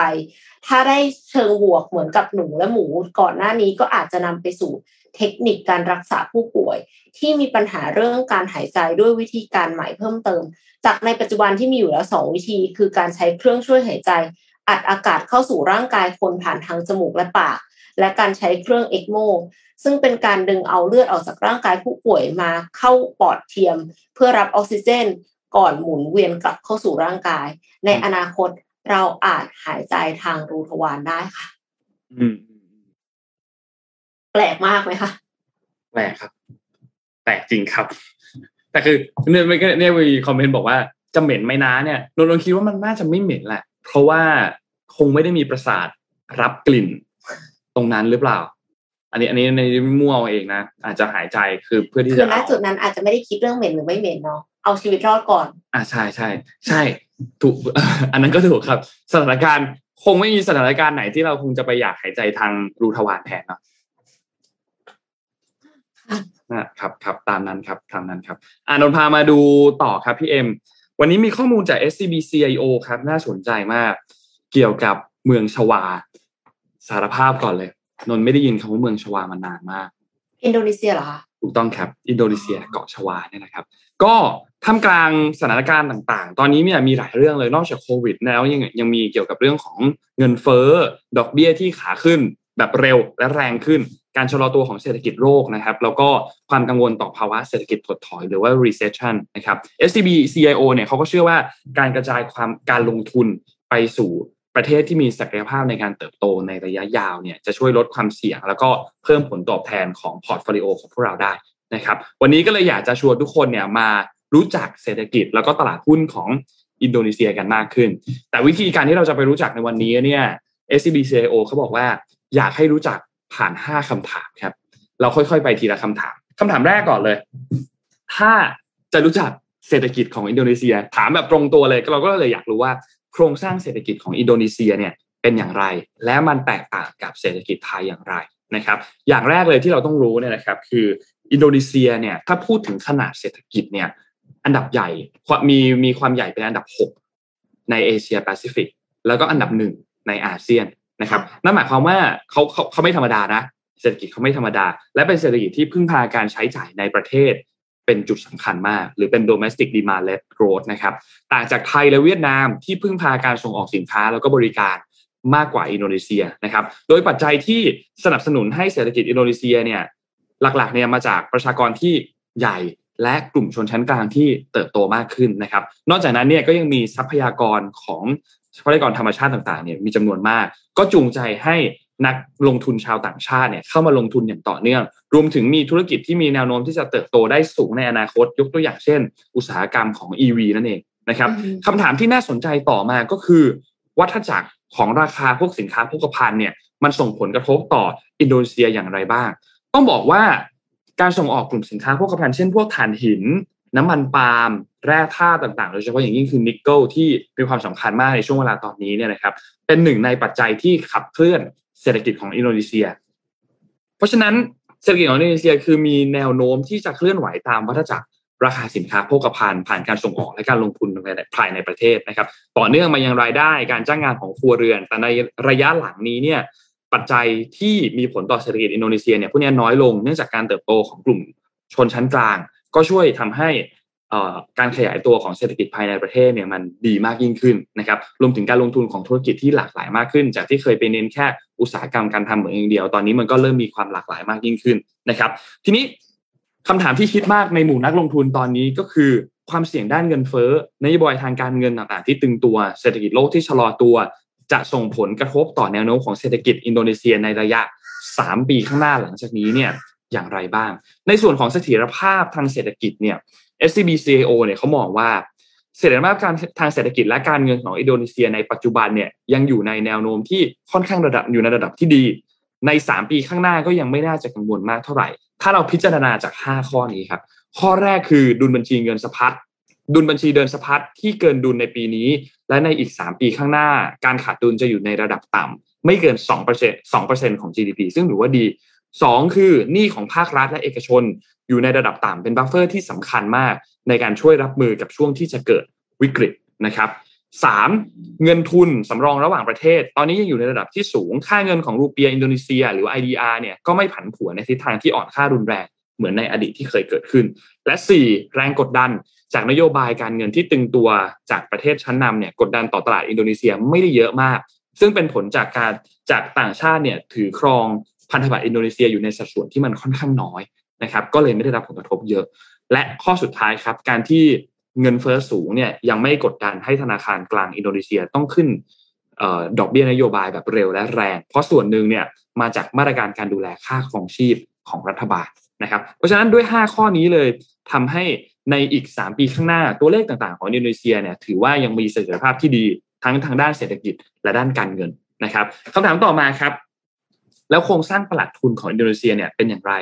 ถ้าได้เชิงบวกเหมือนกับหนูและหมูก่อนหน้านี้ก็อาจจะนำไปสู่เทคนิคการรักษาผู้ป่วย ที่มีปัญหาเรื่องการหายใจด้วยวิธีการใหม่เพิ่มเติม จากในปัจจุบันที่มีอยู่แล้วสองวิธี คือการใช้เครื่องช่วยหายใจ อัดอากาศเข้าสู่ร่างกายคนผ่านทางจมูกและปาก และการใช้เครื่องเอ็กโมซึ่งเป็นการดึงเอาเลือดออกจากร่างกายผู้ป่วยมาเข้าปอดเทียม เพื่อรับออกซิเจน ก่อนหมุนเวียนกลับเข้าสู่ร่างกาย ในอนาคตเราอาจหายใจทางรูทวารได้ค่ะแปลกมากไหมคะแปลกครับ แปลกจริงครับ แต่คือเนี่ยมันก็เนี่ยมีคอมเมนต์บอกว่าจะเหม็นไหมนะเนี่ยนนท์คิดว่ามันน่าจะไม่เหม็นแหละ เพราะว่าคงไม่ได้มีประสาทรับกลิ่น ตรงนั้นหรือเปล่า อันนี้อันนี้ในมั่วเอาเองนะอาจจะหายใจคือเพื่อที่คืจะอณเอาจุดนั้นอาจจะไม่ได้คิดเรื่องเหม็นหรือไม่เหม็นเนาะเอาชีวิตรอดก่อน อ่าใช่ใช่ใช่ถูกอันนั้นก็ถูกครับ สถานการณ์คงไม่มีสถานการณ์ไหนที่เราคงจะไปอยากหายใจทางรูทวารแทนเนาะค่ะนะครับครับตามนั้นครับตามนั้นครับอานนท์พามาดูต่อครับพี่เอ็มวันนี้มีข้อมูลจาก SCB CIO ครับ น่าสนใจมาก เกี่ยวกับเมืองชวา สารภาพก่อนเลย นนท์ไม่ได้ยินคำว่าเมืองชวามานานมาก อินโดนีเซียเหรอคะถูกต้องครับ อินโดนีเซียเกาะชวาเนี่ยนะครับ ก็ท่ามกลางสถานการณ์ต่างๆ ตอนนี้เนี่ยมีหลายเรื่องเลยนอกจากโควิด แล้วยังยังมีเกี่ยวกับเรื่องของเงินเฟ้อดอกเบี้ยที่ขาขึ้นแบบเร็วและแรงขึ้น การชะลอตัวของเศรษฐกิจโลกนะครับ แล้วก็ความกังวลต่อภาวะเศรษฐกิจถดถอยหรือว่า recession นะครับ SCB CIO เนี่ยเขาก็เชื่อว่าการกระจายความการลงทุนไปสู่ ประเทศที่มีศักยภาพในการเติบโตในระยะยาวเนี่ยจะช่วยลดความเสี่ยง แล้วก็เพิ่มผลตอบแทนของพอร์ตโฟลิโอของพวกเราได้นะครับ วันนี้ก็เลยอยากจะชวนทุกคนเนี่ยมารู้จักเศรษฐกิจ แล้วก็ตลาดหุ้นของอินโดนีเซียกันมากขึ้น แต่วิธีการที่เราจะไปรู้จักในวันนี้เนี่ย SCB CIO เขาบอกว่าอยากให้รู้จักผ่าน 5คำถามครับ เราค่อยๆ ไปทีละคำถามคำถามแรกก่อนเลย ถ้าจะรู้จักเศรษฐกิจของอินโดนีเซีย ถามแบบตรงตัวเลยเราก็เลยอยากรู้ว่า โครงสร้างเศรษฐกิจของอินโดนีเซียเนี่ยเป็นอย่างไร และมันแตกต่างกับเศรษฐกิจไทยอย่างไรนะครับ อย่างแรกเลยที่เราต้องรู้เนี่ยนะครับ คืออินโดนีเซียเนี่ยถ้าพูดถึงขนาดเศรษฐกิจเนี่ยอันดับใหญ่มีมีความใหญ่เป็นอันดับ 6 ในเอเชียแปซิฟิกแล้วก็อันดับหนึ่งในอาเซียนนะครับนั่นหมายความว่าเขาเขาเขาไม่ธรรมดานะเศรษฐกิจเขาไม่ธรรมดา และเป็นเศรษฐกิจที่พึ่งพาการใช้จ่ายในประเทศ เป็นจุดสำคัญมาก หรือเป็น domestic demand led growth นะครับต่างจากไทยและเวียดนามที่พึ่งพาการส่งออกสินค้าแล้วก็บริการมากกว่าอินโดนีเซียนะครับ โดยปัจจัยที่สนับสนุนให้เศรษฐกิจอินโดนีเซียเนี่ยหลักๆเนี่ยมาจากประชากรที่ใหญ่และกลุ่มชนชั้นกลางที่เติบโตมากขึ้นนะครับ นอกจากนั้นเนี่ยก็ยังมีทรัพยากรของทรัพยากรธรรมชาติต่างๆเนี่ยมีจำนวนมาก ก็จูงใจให้ นักลงทุนชาวต่างชาติเนี่ยเข้ามาลงทุนอย่างต่อเนื่อง รวมถึงมีธุรกิจที่มีแนวโน้มที่จะเติบโตได้สูงในอนาคต ยกตัวอย่างเช่น อุตสาหกรรมของ EV นั่นเองนะครับคำถามที่น่าสนใจต่อมาก็คือ วัฏจักรของราคาพวกสินค้าโภคภัณฑ์เนี่ยมันส่งผลกระทบต่ออินโดนีเซียอย่างไรบ้าง ต้องบอกว่าการส่งออกกลุ่มสินค้าโภคภัณฑ์เช่นพวกถ่านหิน น้ำมันปาล์มแร่ธาตุต่างๆ โดยเฉพาะอย่างยิ่งคือนิกเกิลที่มีความสำคัญมากในช่วงเวลาตอนนี้เนี่ยนะครับเป็นหนึ่งในปัจจัยที่ขับเคลื่อน เศรษฐกิจของอินโดนีเซีย เพราะฉะนั้นเศรษฐกิจของอินโดนีเซียคือมีแนวโน้มที่จะเคลื่อนไหวตามวัฏจักรราคาสินค้าโภคภัณฑ์ผ่านการส่งออกและการลงทุนภายในประเทศนะครับ ต่อเนื่องมายังรายได้การจ้างงานของครัวเรือน แต่ในระยะหลังนี้เนี่ยปัจจัยที่มีผลต่อเศรษฐกิจอินโดนีเซียเนี่ยพวกนี้น้อยลงเนื่องจากการเติบโตของกลุ่มชนชั้นกลาง ก็ช่วยทำให้ การขยายตัวของเศรษฐกิจภายในประเทศเนี่ยมันดีมากยิ่งขึ้นนะครับรวมถึงการลงทุนของธุรกิจที่หลากหลายมากขึ้น จากที่เคยไปเน้นแค่อุตสาหกรรมการทำเหมือนอย่างเดียว ตอนนี้มันก็เริ่มมีความหลากหลายมากยิ่งขึ้นนะครับ ทีนี้คำถามที่คิดมากในหมู่นักลงทุนตอนนี้ก็คือความเสี่ยงด้านเงินเฟ้อนโยบายทางการเงินต่างๆ ที่ตึงตัว เศรษฐกิจโลกที่ชะลอตัว จะส่งผลกระทบต่อแนวโน้มของเศรษฐกิจอินโดนีเซียในระยะ 3 ปีข้างหน้าหลังจากนี้เนี่ยอย่างไรบ้าง ในส่วนของเสถียรภาพทางเศรษฐกิจเนี่ย SCB CIO เนี่ยเขามองว่าเสถียรภาพการทางเศรษฐกิจและการเงินของอินโดนีเซียในปัจจุบันเนี่ยยังอยู่ในแนวโน้มที่ค่อนข้างระดับอยู่ในระดับที่ดี ใน 3 ปีข้างหน้าก็ยังไม่น่าจะกังวลมากเท่าไหร่ ถ้าเราพิจารณาจาก 5 ข้อนี้ครับ ข้อแรกคือดุลบัญชีเงินสะพัดดุลบัญชีเดินสะพัดที่เกินดุลในปีนี้ และในอีก 3 ปีข้างหน้า การขาดดุลจะอยู่ในระดับต่ำไม่เกิน2% 2%ของ GDP ซึ่งถือว่าดีสองคือหนี้ของภาครัฐและเอกชน อยู่ในระดับต่ำเป็น buffer ที่สำคัญมากในการช่วยรับมือกับช่วงที่จะเกิดวิกฤตนะครับสามเงินทุนสำรองระหว่างประเทศ ตอนนี้ยังอยู่ในระดับที่สูงค่าเงินของรูเปียอินโดนีเซีย หรือ IDR เนี่ยก็ไม่ผันผวนในทิศทางที่อ่อนค่ารุนแรงเหมือนในอดีตที่เคยเกิดขึ้น และ 4 แรงกดดันจากนโยบายการเงินที่ตึงตัวจากประเทศชั้นนำเนี่ยกดดันต่อตลาดอินโดนีเซียไม่ได้เยอะมาก ซึ่งเป็นผลจากการจากต่างชาติเนี่ยถือครองพันธบัตรอินโดนีเซียอยู่ในสัดส่วนที่มันค่อนข้างน้อย นะครับก็เลยไม่ได้รับผลกระทบเยอะ และข้อสุดท้ายครับ การที่เงินเฟ้อสูงเนี่ยยังไม่กดดันให้ธนาคารกลางอินโดนีเซียต้องขึ้นดอกเบี้ยนโยบายแบบเร็วและแรง เพราะส่วนหนึ่งเนี่ยมาจากมาตรการการดูแลค่าครองชีพของรัฐบาลนะครับเพราะฉะนั้นด้วย 5 ข้อนี้เลยทำให้ในอีก 3 ปีข้างหน้าตัวเลขต่างๆ ของอินโดนีเซียเนี่ยถือว่ายังมีเสถียรภาพที่ดีทั้งทางด้านเศรษฐกิจและด้านการเงินนะครับคำถามต่อมาครับ แล้วโครงสร้างตลาดทุนของอินโดนีเซียเนี่ยเป็นอย่างไร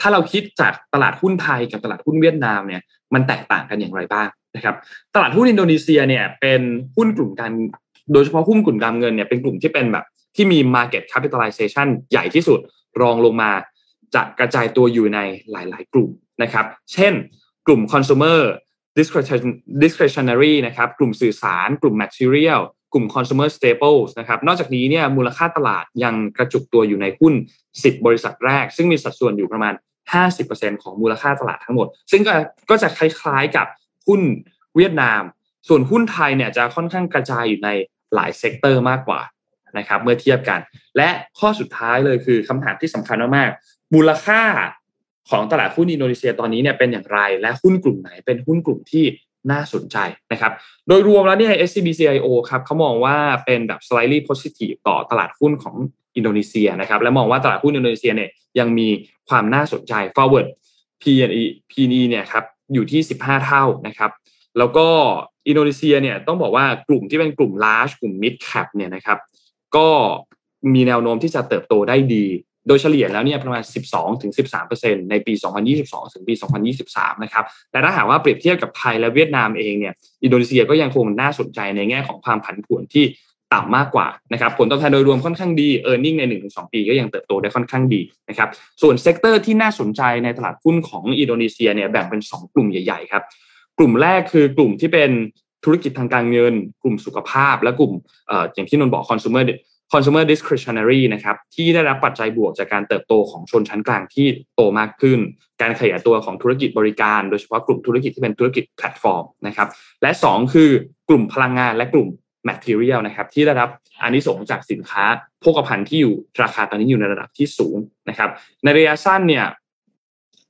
ถ้าเราคิดจากตลาดหุ้นไทยกับตลาดหุ้นเวียดนามเนี่ยมันแตกต่างกันอย่างไรบ้างนะครับตลาดหุ้นอินโดนีเซียเนี่ยเป็นหุ้นกลุ่มการโดยเฉพาะหุ้นกลุ่มการเงินเนี่ยเป็นกลุ่มที่เป็นแบบที่มี market capitalization ใหญ่ที่สุดรองลงมาจะกระจายตัวอยู่ในหลาย ๆ กลุ่มนะครับ เช่น กลุ่ม consumer discretionary นะครับ กลุ่มสื่อสาร กลุ่ม material กลุ่ม consumer staples นะครับ นอกจากนี้เนี่ยมูลค่าตลาดยังกระจุกตัวอยู่ในหุ้น 10 บริษัทแรก ซึ่งมีสัดส่วนอยู่ประมาณ 50%ของมูลค่าตลาดทั้งหมด ซึ่งก็ก็จะคล้ายๆกับหุ้นเวียดนาม ส่วนหุ้นไทยเนี่ยจะค่อนข้างกระจายอยู่ในหลาย sector มากกว่านะครับเมื่อเทียบกัน และข้อสุดท้ายเลยคือคำถามที่สำคัญมากๆมูลค่าของตลาดหุ้นอินโดนีเซียตอนนี้เนี่ยเป็นอย่างไร และหุ้นกลุ่มไหนเป็นหุ้นกลุ่มที่ น่าสนใจนะครับ โดยรวมแล้วเนี่ย SCB CIO ครับเขามองว่าเป็นแบบ slightly positive ต่อตลาดหุ้นของอินโดนีเซียนะครับ และมองว่าตลาดหุ้นอินโดนีเซียเนี่ยยังมีความน่าสนใจ forward P/E P/E เนี่ยครับอยู่ที่ 15 เท่านะครับ แล้วก็อินโดนีเซียเนี่ยต้องบอกว่ากลุ่มที่เป็นกลุ่ม large กลุ่ม mid cap เนี่ยนะครับ ก็มีแนวโน้มที่จะเติบโตได้ดี โดยเฉลี่ยแล้วเนี่ยประมาณ 12-13%ในปี 2022 ถึงปี 2023 นะครับ แต่ถ้าหากว่าเปรียบเทียบกับไทยและเวียดนามเองเนี่ย อินโดนีเซียก็ยังคงน่าสนใจในแง่ของความผันผวนที่ต่ำมากกว่านะครับ ผลตอบแทนโดยรวมค่อนข้างดี e a r n i n g ใน 1-2 ปีก็ยังเติบโตได้ค่อนข้างดีนะครับ ส่วน sector ที่น่าสนใจในตลาดหุ้นของอินโดนีเซียเนี่ยแบ่งเป็น 2 กลุ่มใหญ่ๆครับ กลุ่มแรกคือกลุ่มที่เป็นธุรกิจทางการเงิน กลุ่มสุขภาพ และกลุ่มอย่างที่นนบอก consumer consumer discretionary นะครับที่ได้รับปัจจัยบวกจากการเติบโตของชนชั้นกลางที่โตมากขึ้น การขยายตัวของธุรกิจบริการ โดยเฉพาะกลุ่มธุรกิจที่เป็นธุรกิจแพลตฟอร์มนะครับและ 2 คือกลุ่มพลังงานและกลุ่ม material นะครับที่ได้รับอานิสงส์จากสินค้าโภคภัณฑ์ที่อยู่ราคาตอนนี้อยู่ในระดับที่สูงนะครับในระยะสั้นเนี่ย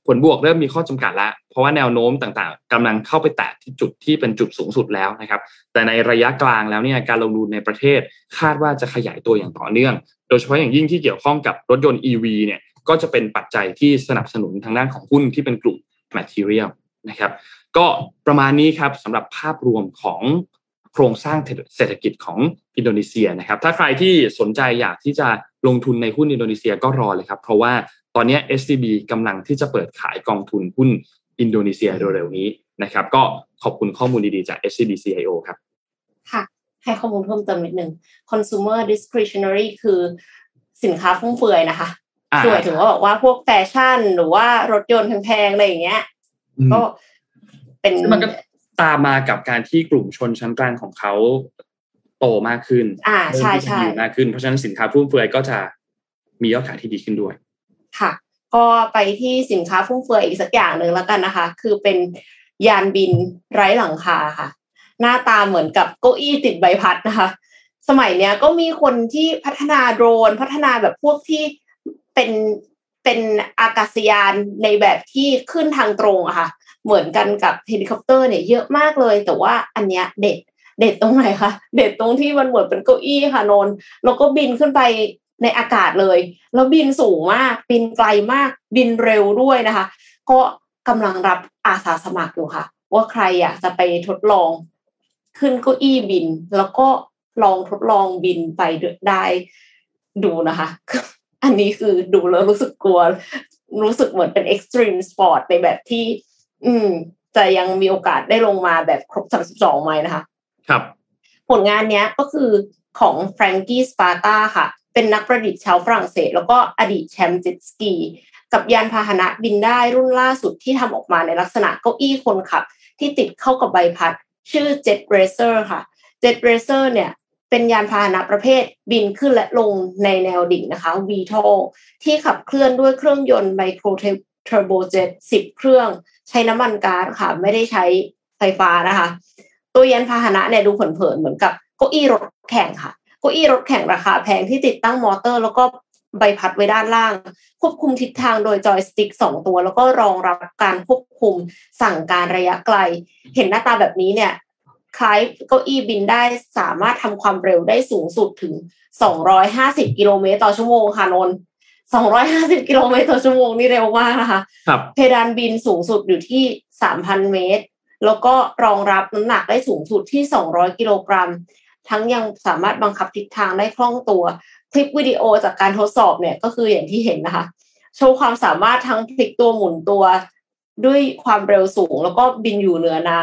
ผลบวกเริ่มมีข้อจำกัดแล้วเพราะว่าแนวโน้มต่างๆกำลังเข้าไปแตะที่จุดที่เป็นจุดสูงสุดแล้วนะครับ แต่ในระยะกลางแล้วเนี่ยการลงทุนในประเทศคาดว่าจะขยายตัวอย่างต่อเนื่อง โดยเฉพาะอย่างยิ่งที่เกี่ยวข้องกับรถยนต์ EV เนี่ยก็จะเป็นปัจจัยที่สนับสนุนทางด้านของหุ้นที่เป็นกลุ่ม material นะครับ ก็ประมาณนี้ครับสำหรับภาพรวมของโครงสร้างเศรษฐกิจของอินโดนีเซียนะครับ ถ้าใครที่สนใจอยากที่จะลงทุนในหุ้นอินโดนีเซียก็รอเลยครับ เพราะว่า ตอนนี้ SCB กำลังที่จะเปิดขายกองทุนหุ้นอินโดนีเซียเร็วๆนี้นะครับ ก็ขอบคุณข้อมูลดีๆจาก SCB CIO ครับ ค่ะ ให้ข้อมูลเพิ่มเติมนิดนึง consumer discretionary คือสินค้าฟุ่มเฟือยนะคะสวยถึงว่าบอกว่าพวกแฟชั่นหรือว่ารถยนต์แพงๆอะไรอย่างเงี้ย ก็เป็นมันก็ตามมากับการที่กลุ่มชนชั้นกลางของเขาโตมากขึ้น อ่าใช่ใช่มากขึ้น เพราะฉะนั้นสินค้าฟุ่มเฟือยก็จะมียอดขายที่ดีขึ้นด้วย ค่ะ ก็ไปที่สินค้าฟุ่มเฟือยอีกสักอย่างหนึ่งแล้วกันนะคะ คือเป็นยานบินไร้หลังคาค่ะ หน้าตาเหมือนกับเก้าอี้ติดใบพัดนะคะ สมัยเนี้ยก็มีคนที่พัฒนาโดรน พัฒนาแบบพวกที่เป็นเป็นอากาศยานในแบบที่ขึ้นทางตรงอะค่ะ เหมือนกันกับเฮลิคอปเตอร์เนี่ยเยอะมากเลย แต่ว่าอันเนี้ยเด็ดเด็ดตรงไหนคะเด็ดตรงที่มันเหมือนเป็นเก้าอี้ค่ะนนแล้วก็บินขึ้นไป ในอากาศเลย แล้วบินสูงมากบินไกลมากบินเร็วด้วยนะคะ ก็กำลังรับอาสาสมัครอยู่ค่ะ ว่าใครอยากจะไปทดลอง ขึ้นเก้าอี้บิน แล้วก็ลองทดลองบินไปได้ดูนะคะ อันนี้คือดูแล้วรู้สึกกลัว รู้สึกเหมือนเป็น extreme sport ในแบบที่ อืมจะยังมีโอกาสได้ลงมาแบบครบสามสิบสองไมนะคะ ครับ ผลงานเนี้ยก็คือของแฟรงกี้ ซาปาตาค่ะ เป็นนักประดิษฐ์ชาวฝรั่งเศส แล้วก็อดีตแชมป์เจ็ตสกี กับยานพาหนะบินได้รุ่นล่าสุดที่ทำออกมาในลักษณะเก้าอี้คนขับ ที่ติดเข้ากับใบพัด ชื่อ Jet Racer ค่ะ Jet Racer เนี่ยเป็นยานพาหนะประเภทบินขึ้นและลงในแนวดิ่งนะคะ VTOL ที่ขับเคลื่อนด้วยเครื่องยนต์ไมโครเทอร์โบเจ็ต10เครื่อง ใช้น้ำมันก๊าซค่ะ ไม่ได้ใช้ไฟฟ้านะคะ ตัวยานพาหนะเนี่ยดูเผินๆเหมือนกับเก้าอี้รถแข่งค่ะ ก้าอี้รถแข่งราคาแพงที่ติดตั้งมอเตอร์ แล้วก็ใบพัดไว้ด้านล่าง ควบคุมทิศทางโดยจอยสติ๊กสองตัว แล้วก็รองรับการควบคุมสั่งการระยะไกล เห็นหน้าตาแบบนี้เนี่ยคล้ายเก้าอี้บินได้สามารถทำความเร็วได้สูงสุดถึง 250 กิโลเมตรต่อชั่วโมงค่ะนน250 กิโลเมตรต่อชั่วโมงนี่เร็วมากนะคะครับเพดานบินสูงสุดอยู่ที่ 3,000 เมตร แล้วก็รองรับน้ำหนักได้สูงสุดที่ 200 กิโลกรัม ทั้งยังสามารถบังคับทิศทางได้คล่องตัว คลิปวิดีโอจากการทดสอบเนี่ยก็คืออย่างที่เห็นนะคะ โชว์ความสามารถทั้งพลิกตัวหมุนตัวด้วยความเร็วสูง แล้วก็บินอยู่เหนือน้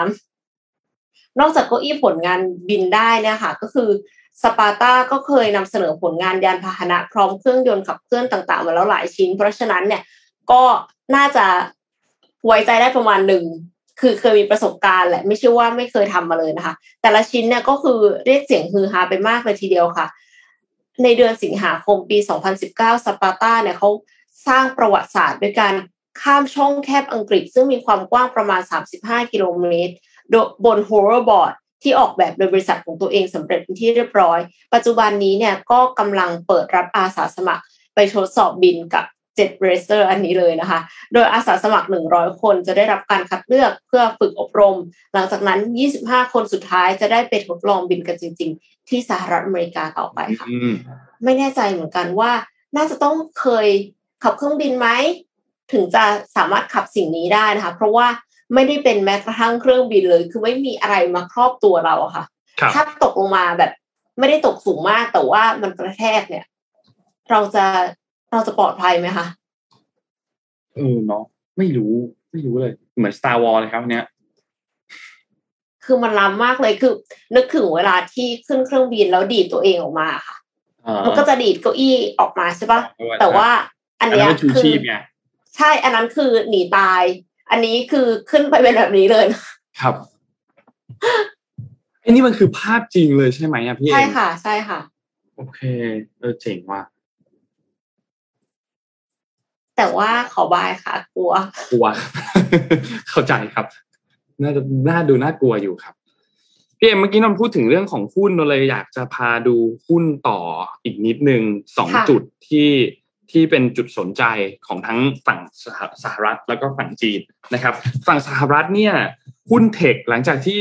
ำนอกจากเก้าอี้ผลงานบินได้เนี่ยค่ะก็คือซาปาตาก็เคยนำเสนอผลงานยานพาหนะพร้อมเครื่องยนต์ขับเคลื่อนต่างๆ มาแล้วหลายชิ้น เพราะฉะนั้นเนี่ยก็น่าจะไว้ใจได้ประมาณหนึ่ง คือเคยมีประสบการณ์แหละไม่ใช่ว่าไม่เคยทำมาเลยนะคะ แต่ละชิ้นเนี่ยก็คือเรียกเสียงฮือฮาไปมากเลยทีเดียวค่ะ ในเดือนสิงหาคมปี 2019ซาปาตาเนี่ยเขาสร้างประวัติศาสตร์ด้วยการข้ามช่องแคบอังกฤษ ซึ่งมีความกว้างประมาณ 35 กิโลเมตรบน hoverboard ที่ออกแบบโดยบริษัทของตัวเองสำเร็จเป็นที่เรียบร้อย ปัจจุบันนี้เนี่ยก็กำลังเปิดรับอาสาสมัคร ไปทดสอบบินกับ เจ็ดเรเซอร์อันนี้เลยนะคะ โดยอาสาสมัคร 100 คนจะได้รับการคัดเลือกเพื่อฝึกอบรม หลังจากนั้น 25 คนสุดท้ายจะได้ไปทดลองบินกันจริง ๆ ที่สหรัฐอเมริกาต่อไปค่ะ ไม่แน่ใจเหมือนกันว่า น่าจะต้องเคยขับเครื่องบินไหม ถึงจะสามารถขับสิ่งนี้ได้นะคะ เพราะว่าไม่ได้เป็นแม้กระทั่งเครื่องบินเลย คือไม่มีอะไรมาครอบตัวเราค่ะ ถ้าตกลงมาแบบไม่ได้ตกสูงมากแต่ว่ามันกระแทกเนี่ย เราจะ เราจะปลอดภัยไหมคะเออเนาะไม่รู้ไม่รู้เลย เหมือน Star Wars เลยครับเนี้ยคือมันล้ำมากเลยคือ นึกถึงเวลาที่ขึ้นเครื่องบินแล้วดีดตัวเองออกมาค่ะมันก็จะดีดเก้าอี้ออกมาใช่ปะแต่ว่า อันเนี้ยคือใช่อันนั้นคือหนีตาย อันนี้คือขึ้นไปเป็นแบบนี้เลย ครับอันนี้มันคือภาพจริงเลยใช่ไหมอะพี่ใช่ค่ะ ใช่ค่ะ โอเค เออเจ๋งว่ะ แต่ว่าขอบายค่ะ กลัว กลัว เข้าใจครับ น่าจะน่าดูน่ากลัวอยู่ครับพี่เอ็มเมื่อกี้นนพูดถึงเรื่องของหุ้นนนเลยอยากจะพาดูหุ้นต่ออีกนิดนึงสองจุดที่ที่เป็นจุดสนใจของทั้งฝั่งสหรัฐแล้วก็ฝั่งจีนนะครับ ฝั่งสหรัฐเนี่ยหุ้นเทคหลังจากที่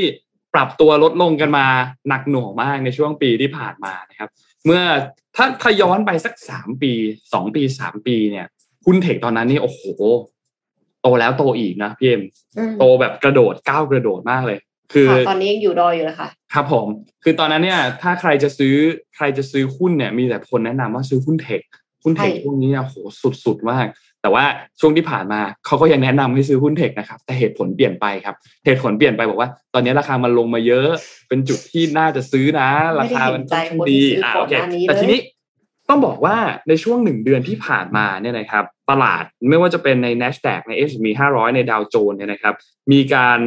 ปรับตัวลดลงกันมาหนักหน่วงมากในช่วงปีที่ผ่านมานะครับ เมื่อถ้าถ้าย้อนไปสักสามปีสองปีสามปีเนี่ย หุ้นเทคตอนนั้นนี่โอ้โหโตแล้วโตอีกนะพี่เอ็มโตแบบกระโดดก้าวกระโดดมากเลย คือตอนนี้ยังอยู่ดอยอยู่เลยค่ะ ครับผม คือตอนนั้นเนี่ย ถ้าใครจะซื้อใครจะซื้อหุ้นเนี่ย มีแต่คนแนะนำว่าซื้อหุ้นเทคหุ้นเทคช่วงนี้โอ้โหสุดๆมาก แต่ว่าช่วงที่ผ่านมาเขาก็ยังแนะนำให้ซื้อหุ้นเทคนะครับ แต่เหตุผลเปลี่ยนไปครับ เหตุผลเปลี่ยนไปบอกว่า ตอนนี้ราคามันลงมาเยอะ เป็นจุดที่น่าจะซื้อนะ ราคามันค่อนข้างดีอ่าโอเคแต่ทีนี้ ต้องบอกว่าในช่วงหนึ่งเดือนที่ผ่านมาเนี่ยนะครับตลาดไม่ว่าจะเป็นใน NASDAQ ใน S&P 500 ในดาวโจนส์เนี่ยนะครับ มีการ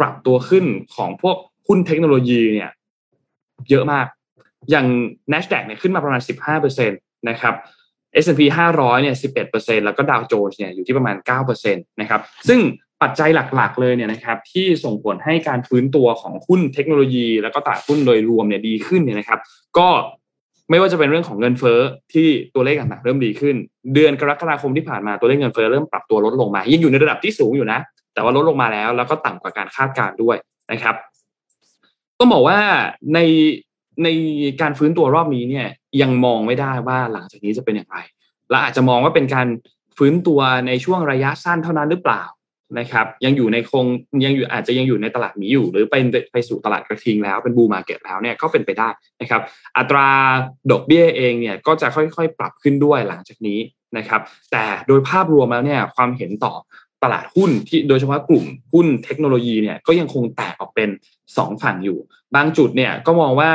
ปรับตัวขึ้นของพวกหุ้นเทคโนโลยีเนี่ยเยอะมาก อย่าง NASDAQ เนี่ยขึ้นมาประมาณ 15%นะครับ S&P 500 เนี่ย 11%แล้วก็ดาวโจนส์เนี่ยอยู่ที่ประมาณ 9%นะครับ ซึ่งปัจจัยหลักๆ เลยเนี่ยนะครับที่ส่งผลให้การฟื้นตัวของหุ้นเทคโนโลยี แล้วก็ตลาดหุ้นโดยรวมเนี่ยดีขึ้นเนี่ยนะครับ ก็ ไม่ว่าจะเป็นเรื่องของเงินเฟ้อที่ตัวเลขต่างๆเริ่มดีขึ้น เดือนกรกฎาคมที่ผ่านมาตัวเลขเงินเฟ้อเริ่มปรับตัวลดลงมา ยังอยู่ในระดับที่สูงอยู่นะ แต่ว่าลดลงมาแล้ว แล้วก็ต่ำกว่าการคาดการณ์ด้วยนะครับต้องบอกว่าในในการฟื้นตัวรอบนี้เนี่ย ยังมองไม่ได้ว่าหลังจากนี้จะเป็นอย่างไรและอาจจะมองว่าเป็นการฟื้นตัวในช่วงระยะสั้นเท่านั้นหรือเปล่า นะครับ ยังอยู่ในคงยังอยู่อาจจะยังอยู่ในตลาดนี้อยู่ หรือไปไปสู่ตลาดกระทิงแล้วเป็นบูมาเก็ตแล้วเนี่ยก็เป็นไปได้นะครับ อัตราดอกเบี้ยเองเนี่ยก็จะค่อยๆ ปรับขึ้นด้วยหลังจากนี้นะครับ แต่โดยภาพรวมแล้วเนี่ยความเห็นต่อตลาดหุ้นที่โดยเฉพาะกลุ่มหุ้นเทคโนโลยีเนี่ยก็ยังคงแตกออกเป็น 2 ฝั่งอยู่ บางจุดเนี่ยก็มองว่า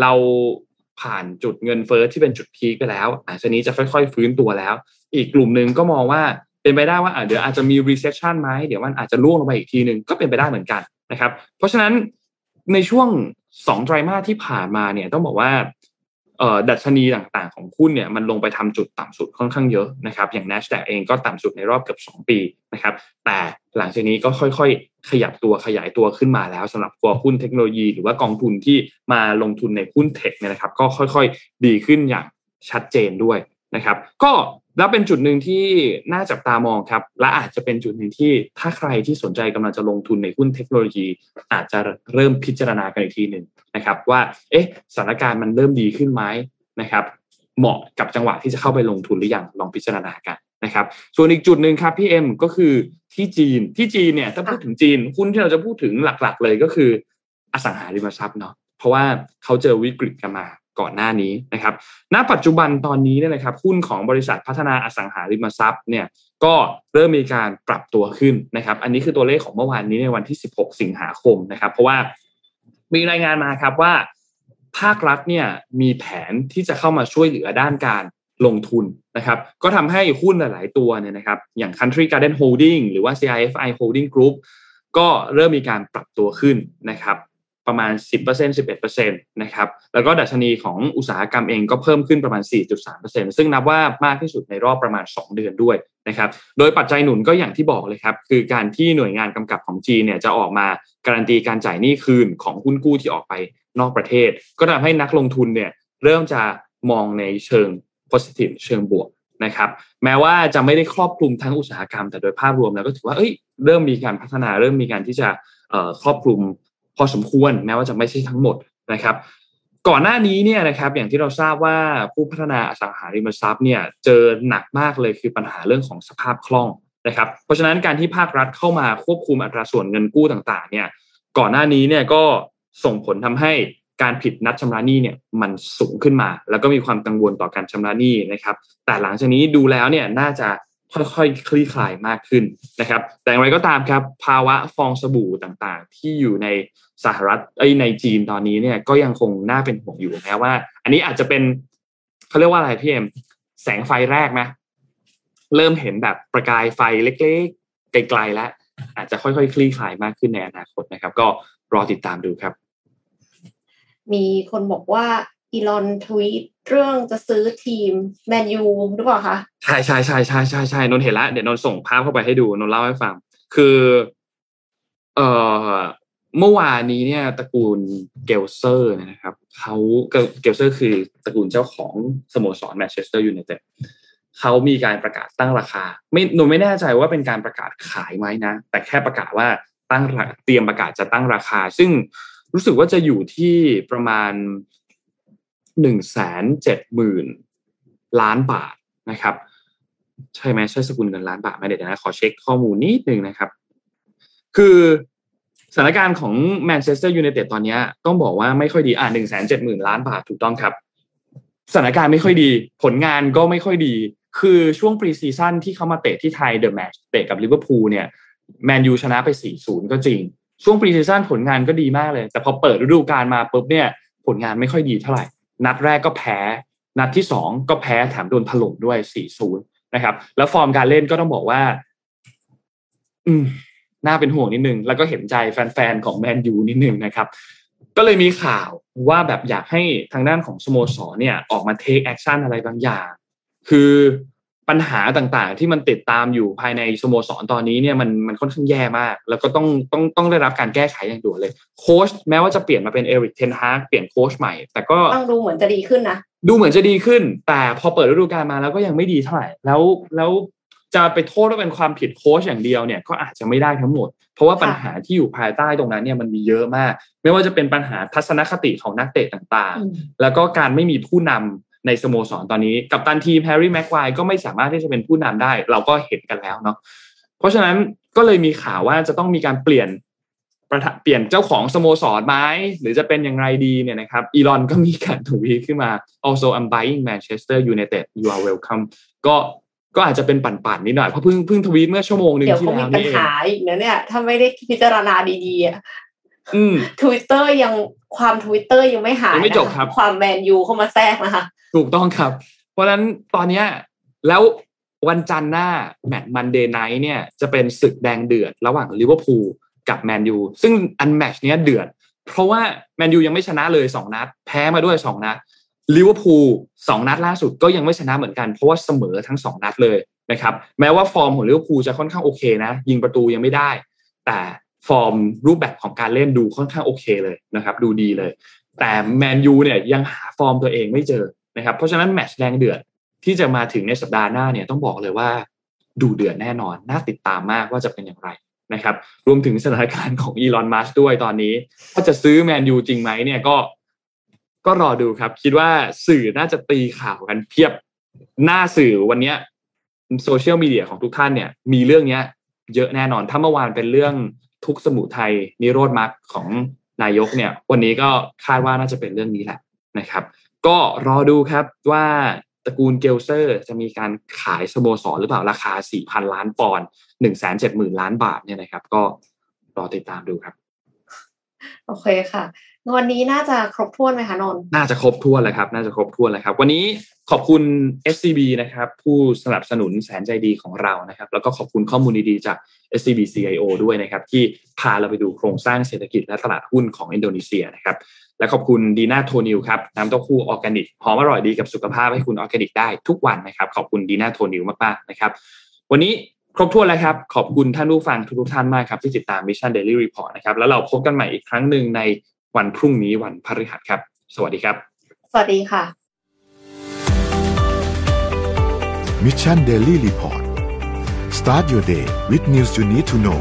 เราผ่านจุดเงินเฟอ้อที่เป็นจุดพีคไปแล้วอาจจะนี้จะค่อย ๆ ฟื้นตัวแล้ว อีกกลุ่มหนึ่งก็มองว่า เป็นไปได้ว่าเดี๋ยวอาจจะมี recession ไหมเดี๋ยวมันอาจจะล่วงลงไปอีกทีหนึ่งก็เป็นไปได้เหมือนกันนะครับ เพราะฉะนั้นในช่วงสองไตรมาสที่ผ่านมาเนี่ยต้องบอกว่าดัชนีต่างๆของหุ้นเนี่ยมันลงไปทำจุดต่ำสุดค่อนข้างเยอะนะครับอย่าง NASDAQ เองก็ต่ำสุดในรอบเกือบ 2 ปีนะครับแต่หลังจากนี้ก็ค่อยๆ ขยับตัวขยายตัวขึ้นมาแล้วสำหรับตัวหุ้นเทคโนโลยี หรือว่ากองทุนที่มาลงทุนในหุ้นเทคเนี่ยนะครับก็ค่อยๆ ดีขึ้นอย่างชัดเจนด้วยนะครับก็ แล้วเป็นจุดหนึ่งที่น่าจับตามองครับ และอาจจะเป็นจุดหนึ่งที่ถ้าใครที่สนใจกำลังจะลงทุนในหุ้นเทคโนโลยี อาจจะเริ่มพิจารณากันอีกทีหนึ่งนะครับ ว่าเอ๊ะสถานการณ์มันเริ่มดีขึ้นไหมนะครับ เหมาะกับจังหวะที่จะเข้าไปลงทุนหรือยังลองพิจารณากันนะครับ ส่วนอีกจุดหนึ่งครับพี่เอ็มก็คือที่จีนที่จีนเนี่ยถ้าพูดถึงจีนหุ้นที่เราจะพูดถึงหลักๆ เลยก็คืออสังหาริมทรัพย์เนาะเพราะว่าเขาเจอวิกฤตกันมา ก่อนหน้านี้นะครับ ณ ปัจจุบันตอนนี้เนี่ยนะครับหุ้นของบริษัทพัฒนาอสังหาริมทรัพย์เนี่ยก็เริ่มมีการปรับตัวขึ้นนะครับ อันนี้คือตัวเลขของเมื่อวานนี้ในวันที่ 16 สิงหาคมนะครับ เพราะว่ามีรายงานมาครับว่า ภาครัฐเนี่ยมีแผนที่จะเข้ามาช่วยเหลือด้านการลงทุนนะครับ ก็ทำให้หุ้นหลาย ๆ ตัวเนี่ยนะครับ อย่าง Country Garden Holding หรือว่า CIFI Holding Group ก็เริ่มมีการปรับตัวขึ้นนะครับ ประมาณ 10% 11%นะครับแล้วก็ดัชนีของอุตสาหกรรมเองก็เพิ่มขึ้นประมาณ 4.3%ซึ่งนับว่ามากที่สุดในรอบประมาณ 2 เดือนด้วยนะครับโดยปัจจัยหนุนก็อย่างที่บอกเลยครับ คือการที่หน่วยงานกำกับของจีนเนี่ยจะออกมาการันตีการจ่ายหนี้คืนของหุ้นกู้ที่ออกไปนอกประเทศ ก็ทำให้นักลงทุนเนี่ยเริ่มจะมองในเชิง positive เชิงบวกนะครับแม้ว่าจะไม่ได้ครอบคลุมทั้งอุตสาหกรรม แต่โดยภาพรวมแล้วก็ถือว่าเอ้ยเริ่มมีการพัฒนาเริ่มมีการที่จะครอบคลุม พอสมควรแม้ว่าจะไม่ใช่ทั้งหมดนะครับ ก่อนหน้านี้เนี่ยนะครับอย่างที่เราทราบว่าผู้พัฒนาอสังหาริมทรัพย์เนี่ยเจอหนักมากเลยคือปัญหาเรื่องของสภาพคล่องนะครับเพราะฉะนั้นการที่ภาครัฐเข้ามาควบคุมอัตราส่วนเงินกู้ต่างๆเนี่ยก่อนหน้านี้เนี่ยก็ส่งผลทำให้การผิดนัดชำระหนี้เนี่ยมันสูงขึ้นมา แล้วก็มีความกังวลต่อการชำระหนี้นะครับ แต่หลังจากนี้ดูแล้วเนี่ยน่าจะ ค่อยๆคลี่คลายมากขึ้นนะครับ แต่อย่างไรก็ตามครับ ภาวะฟองสบู่ต่างๆ ที่อยู่ในสหรัฐไอ้ในจีนตอนนี้เนี่ยก็ยังคงน่าเป็นห่วงอยู่แม้ว่า อันนี้อาจจะเป็นเขาเรียกว่าอะไรพี่เอ็มแสงไฟแรกนะ เริ่มเห็นแบบประกายไฟเล็กๆไกลๆแล้วอาจจะค่อยๆ คลี่คลายมากขึ้นในอนาคตนะครับ ก็รอติดตามดูครับ มีคนบอกว่า อีลอนทวีตเรื่องจะซื้อทีมแมนยูหรือเปล่าคะใช่ใช่ใช่ใช่ใช่ใช่นนเห็นแล้วเดี๋ยวนนส่งภาพเข้าไปให้ดูนนเล่าให้ฟัง คือ เอ่อเมื่อวานนี้เนี่ยตระกูลเกลเซอร์นะครับเขาเกลเซอร์คือตระกูลเจ้าของสโมสรแมนเชสเตอร์ยูไนเต็ดเขามีการประกาศตั้งราคา ไม่รู้ไม่แน่ใจว่าเป็นการประกาศขายไหมนะ แต่แค่ประกาศว่าตั้งเตรียมประกาศจะตั้งราคา ซึ่งรู้สึกว่าจะอยู่ที่ประมาณ หนึ่งแสนเจ็ดหมื่นล้านบาทนะครับ ใช่ไหมใช่สกุลเงินล้านบาทไหมเดี๋ยวนะขอเช็คข้อมูลนิดนึงนะครับ คือสถานการณ์ของแมนเชสเตอร์ยูไนเต็ดตอนนี้ต้องบอกว่าไม่ค่อยดีอ่าหนึ่งแสนเจ็ดหมื่นล้านบาทถูกต้องครับ สถานการณ์ไม่ค่อยดี ผลงานก็ไม่ค่อยดี คือช่วง pre-season ที่เขามาเตะที่ไทย The Match เตะกับลิเวอร์พูลเนี่ยแมนยูชนะไป 4-0 ก็จริง ช่วง pre-season ผลงานก็ดีมากเลย แต่พอเปิดฤดูกาลมาปุ๊บเนี่ย ผลงานไม่ค่อยดีเท่าไหร่ นัดแรกก็แพ้ นัดที่สองก็แพ้แถมโดนถล่มด้วย4-0นะครับ แล้วฟอร์มการเล่นก็ต้องบอกว่า อืมน่าเป็นห่วงนิดนึง แล้วก็เห็นใจแฟนๆของแมนยูนิดนึงนะครับ ก็เลยมีข่าวว่าแบบอยากให้ทางด้านของสโมสรเนี่ย ออกมา take action อะไรบางอย่าง คือ ปัญหาต่างๆ ที่มันติดตามอยู่ภายในสโมสรตอนนี้เนี่ยมันมันค่อนข้างแย่มาก แล้วก็ต้องต้องต้องได้รับการแก้ไขอย่างด่วนเลย โค้ชแม้ว่าจะเปลี่ยนมาเป็นเอริกเทนฮากเปลี่ยนโค้ชใหม่ แต่ก็ต้องดูเหมือนจะดีขึ้นนะดูเหมือนจะดีขึ้น แต่พอเปิดฤดูกาลมาแล้วก็ยังไม่ดีเท่าไหร่แล้วแล้วจะไปโทษว่าเป็นความผิดโค้ชอย่างเดียวเนี่ยก็อาจจะไม่ได้ทั้งหมด เพราะว่าปัญหาที่อยู่ภายใต้ตรงนั้นเนี่ยมันมีเยอะมาก ไม่ว่าจะเป็นปัญหาทัศนคติของนักเตะต่างๆ แล้วก็การไม่มีผู้นำ ในสโมสรตอนนี้ กับตันทีมแฮร์รี่แม็กควายก็ไม่สามารถที่จะเป็นผู้นำได้ เราก็เห็นกันแล้วเนาะเพราะฉะนั้นก็เลยมีข่าวว่าจะต้องมีการเปลี่ยนเปลี่ยนเจ้าของสโมสรไหมหรือจะเป็นอย่างไรดีเนี่ยนะครับอีลอนก็มีการทวีตขึ้นมา also I'm buying Manchester United you are welcome ก็ก็อาจจะเป็นปั่นๆนิดหน่อยเพราะเพิ่งเพิ่งทวีตเมื่อชั่วโมงหนึ่งที่แล้วนี่เองเดี๋ยวเขามีปัญหาอีกนะเนี่ย ถ้าไม่ได้พิจารณาดีๆอะทวิตเตอร์ยังความทวิตเตอร์ยังไม่หายไม่จบครับ ความแมนยูเข้ามาแทรกนะคะ ถูกต้องครับ เพราะฉะนั้นตอนเนี้ยแล้ววันจันทร์หน้าแมตช์ Monday night เนี่ยจะเป็นศึกแดงเดือดระหว่างลิเวอร์พูลกับแมนยูซึ่งอันแมตช์เนี้ยเดือด เพราะว่าแมนยูยังไม่ชนะเลยสองนัด แพ้มาด้วยสองนัดลิเวอร์พูลสองนัดล่าสุดก็ยังไม่ชนะเหมือนกัน เพราะว่าเสมอทั้งสองนัดเลยนะครับแม้ว่าฟอร์มของลิเวอร์พูลจะค่อนข้างโอเคนะ ยิงประตูยังไม่ได้ แต่ฟอร์มรูปแบบของการเล่นดูค่อนข้างโอเคเลยนะครับ ดูดีเลย แต่แมนยูเนี่ยยังหาฟอร์มตัวเองไม่เจอ นะครับเพราะฉะนั้นแมตช์แรงเดือดที่จะมาถึงในสัปดาห์หน้าเนี่ยต้องบอกเลยว่าดูเดือดแน่นอน น่าติดตามมากว่าจะเป็นอย่างไรนะครับ รวมถึงสถานการณ์ของอีลอนมัสด้วยตอนนี้ว่าจะซื้อแมนยูจริงไหมเนี่ยก็ ก็รอดูครับ คิดว่าสื่อน่าจะตีข่าวกันเพียบหน้าสื่อวันนี้โซเชียลมีเดียของทุกท่านเนี่ย มีเรื่องเนี้ย เยอะแน่นอน ถ้าเมื่อวานเป็นเรื่องทุกสมุทัยนิโรธมรรคของนายกเนี่ย วันนี้ก็คาดว่าน่าจะเป็นเรื่องนี้แหละนะครับ ก็รอดูครับว่าตระกูลเกลเซอร์จะมีการขายสโมสรหรือเปล่าราคา 4,000 ล้านปอนด์170,000 ล้านบาทเนี่ยนะครับ ก็รอติดตามดูครับ โอเคค่ะ วันนี้น่าจะครบถ้วนไหมคะนนน่าจะครบถ้วนเลยครับ น่าจะครบถ้วนเลยครับ วันนี้ขอบคุณ SCB นะครับ ผู้สนับสนุนแสนใจดีของเรานะครับ แล้วก็ขอบคุณข้อมูลดีๆจาก SCB CIO ด้วยนะครับ ที่พาเราไปดูโครงสร้างเศรษฐกิจและตลาดหุ้นของอินโดนีเซียนะครับ และขอบคุณดีน่าโทนิวครับน้ำเต้าหู้ออร์แกนิกหอมอร่อยดีกับสุขภาพให้คุณออร์แกนิกได้ทุกวันนะครับ ขอบคุณดีน่าโทนิวมากๆนะครับ วันนี้ครบถ้วนแล้วครับ ขอบคุณท่านผู้ฟังทุกท่านมากครับ ที่ติดตาม Mission Daily Report นะครับ แล้วเราพบกันใหม่อีกครั้งหนึ่งในวันพรุ่งนี้วันพฤหัสครับ สวัสดีครับ สวัสดีค่ะ Mission Daily Report start your day with news you need to know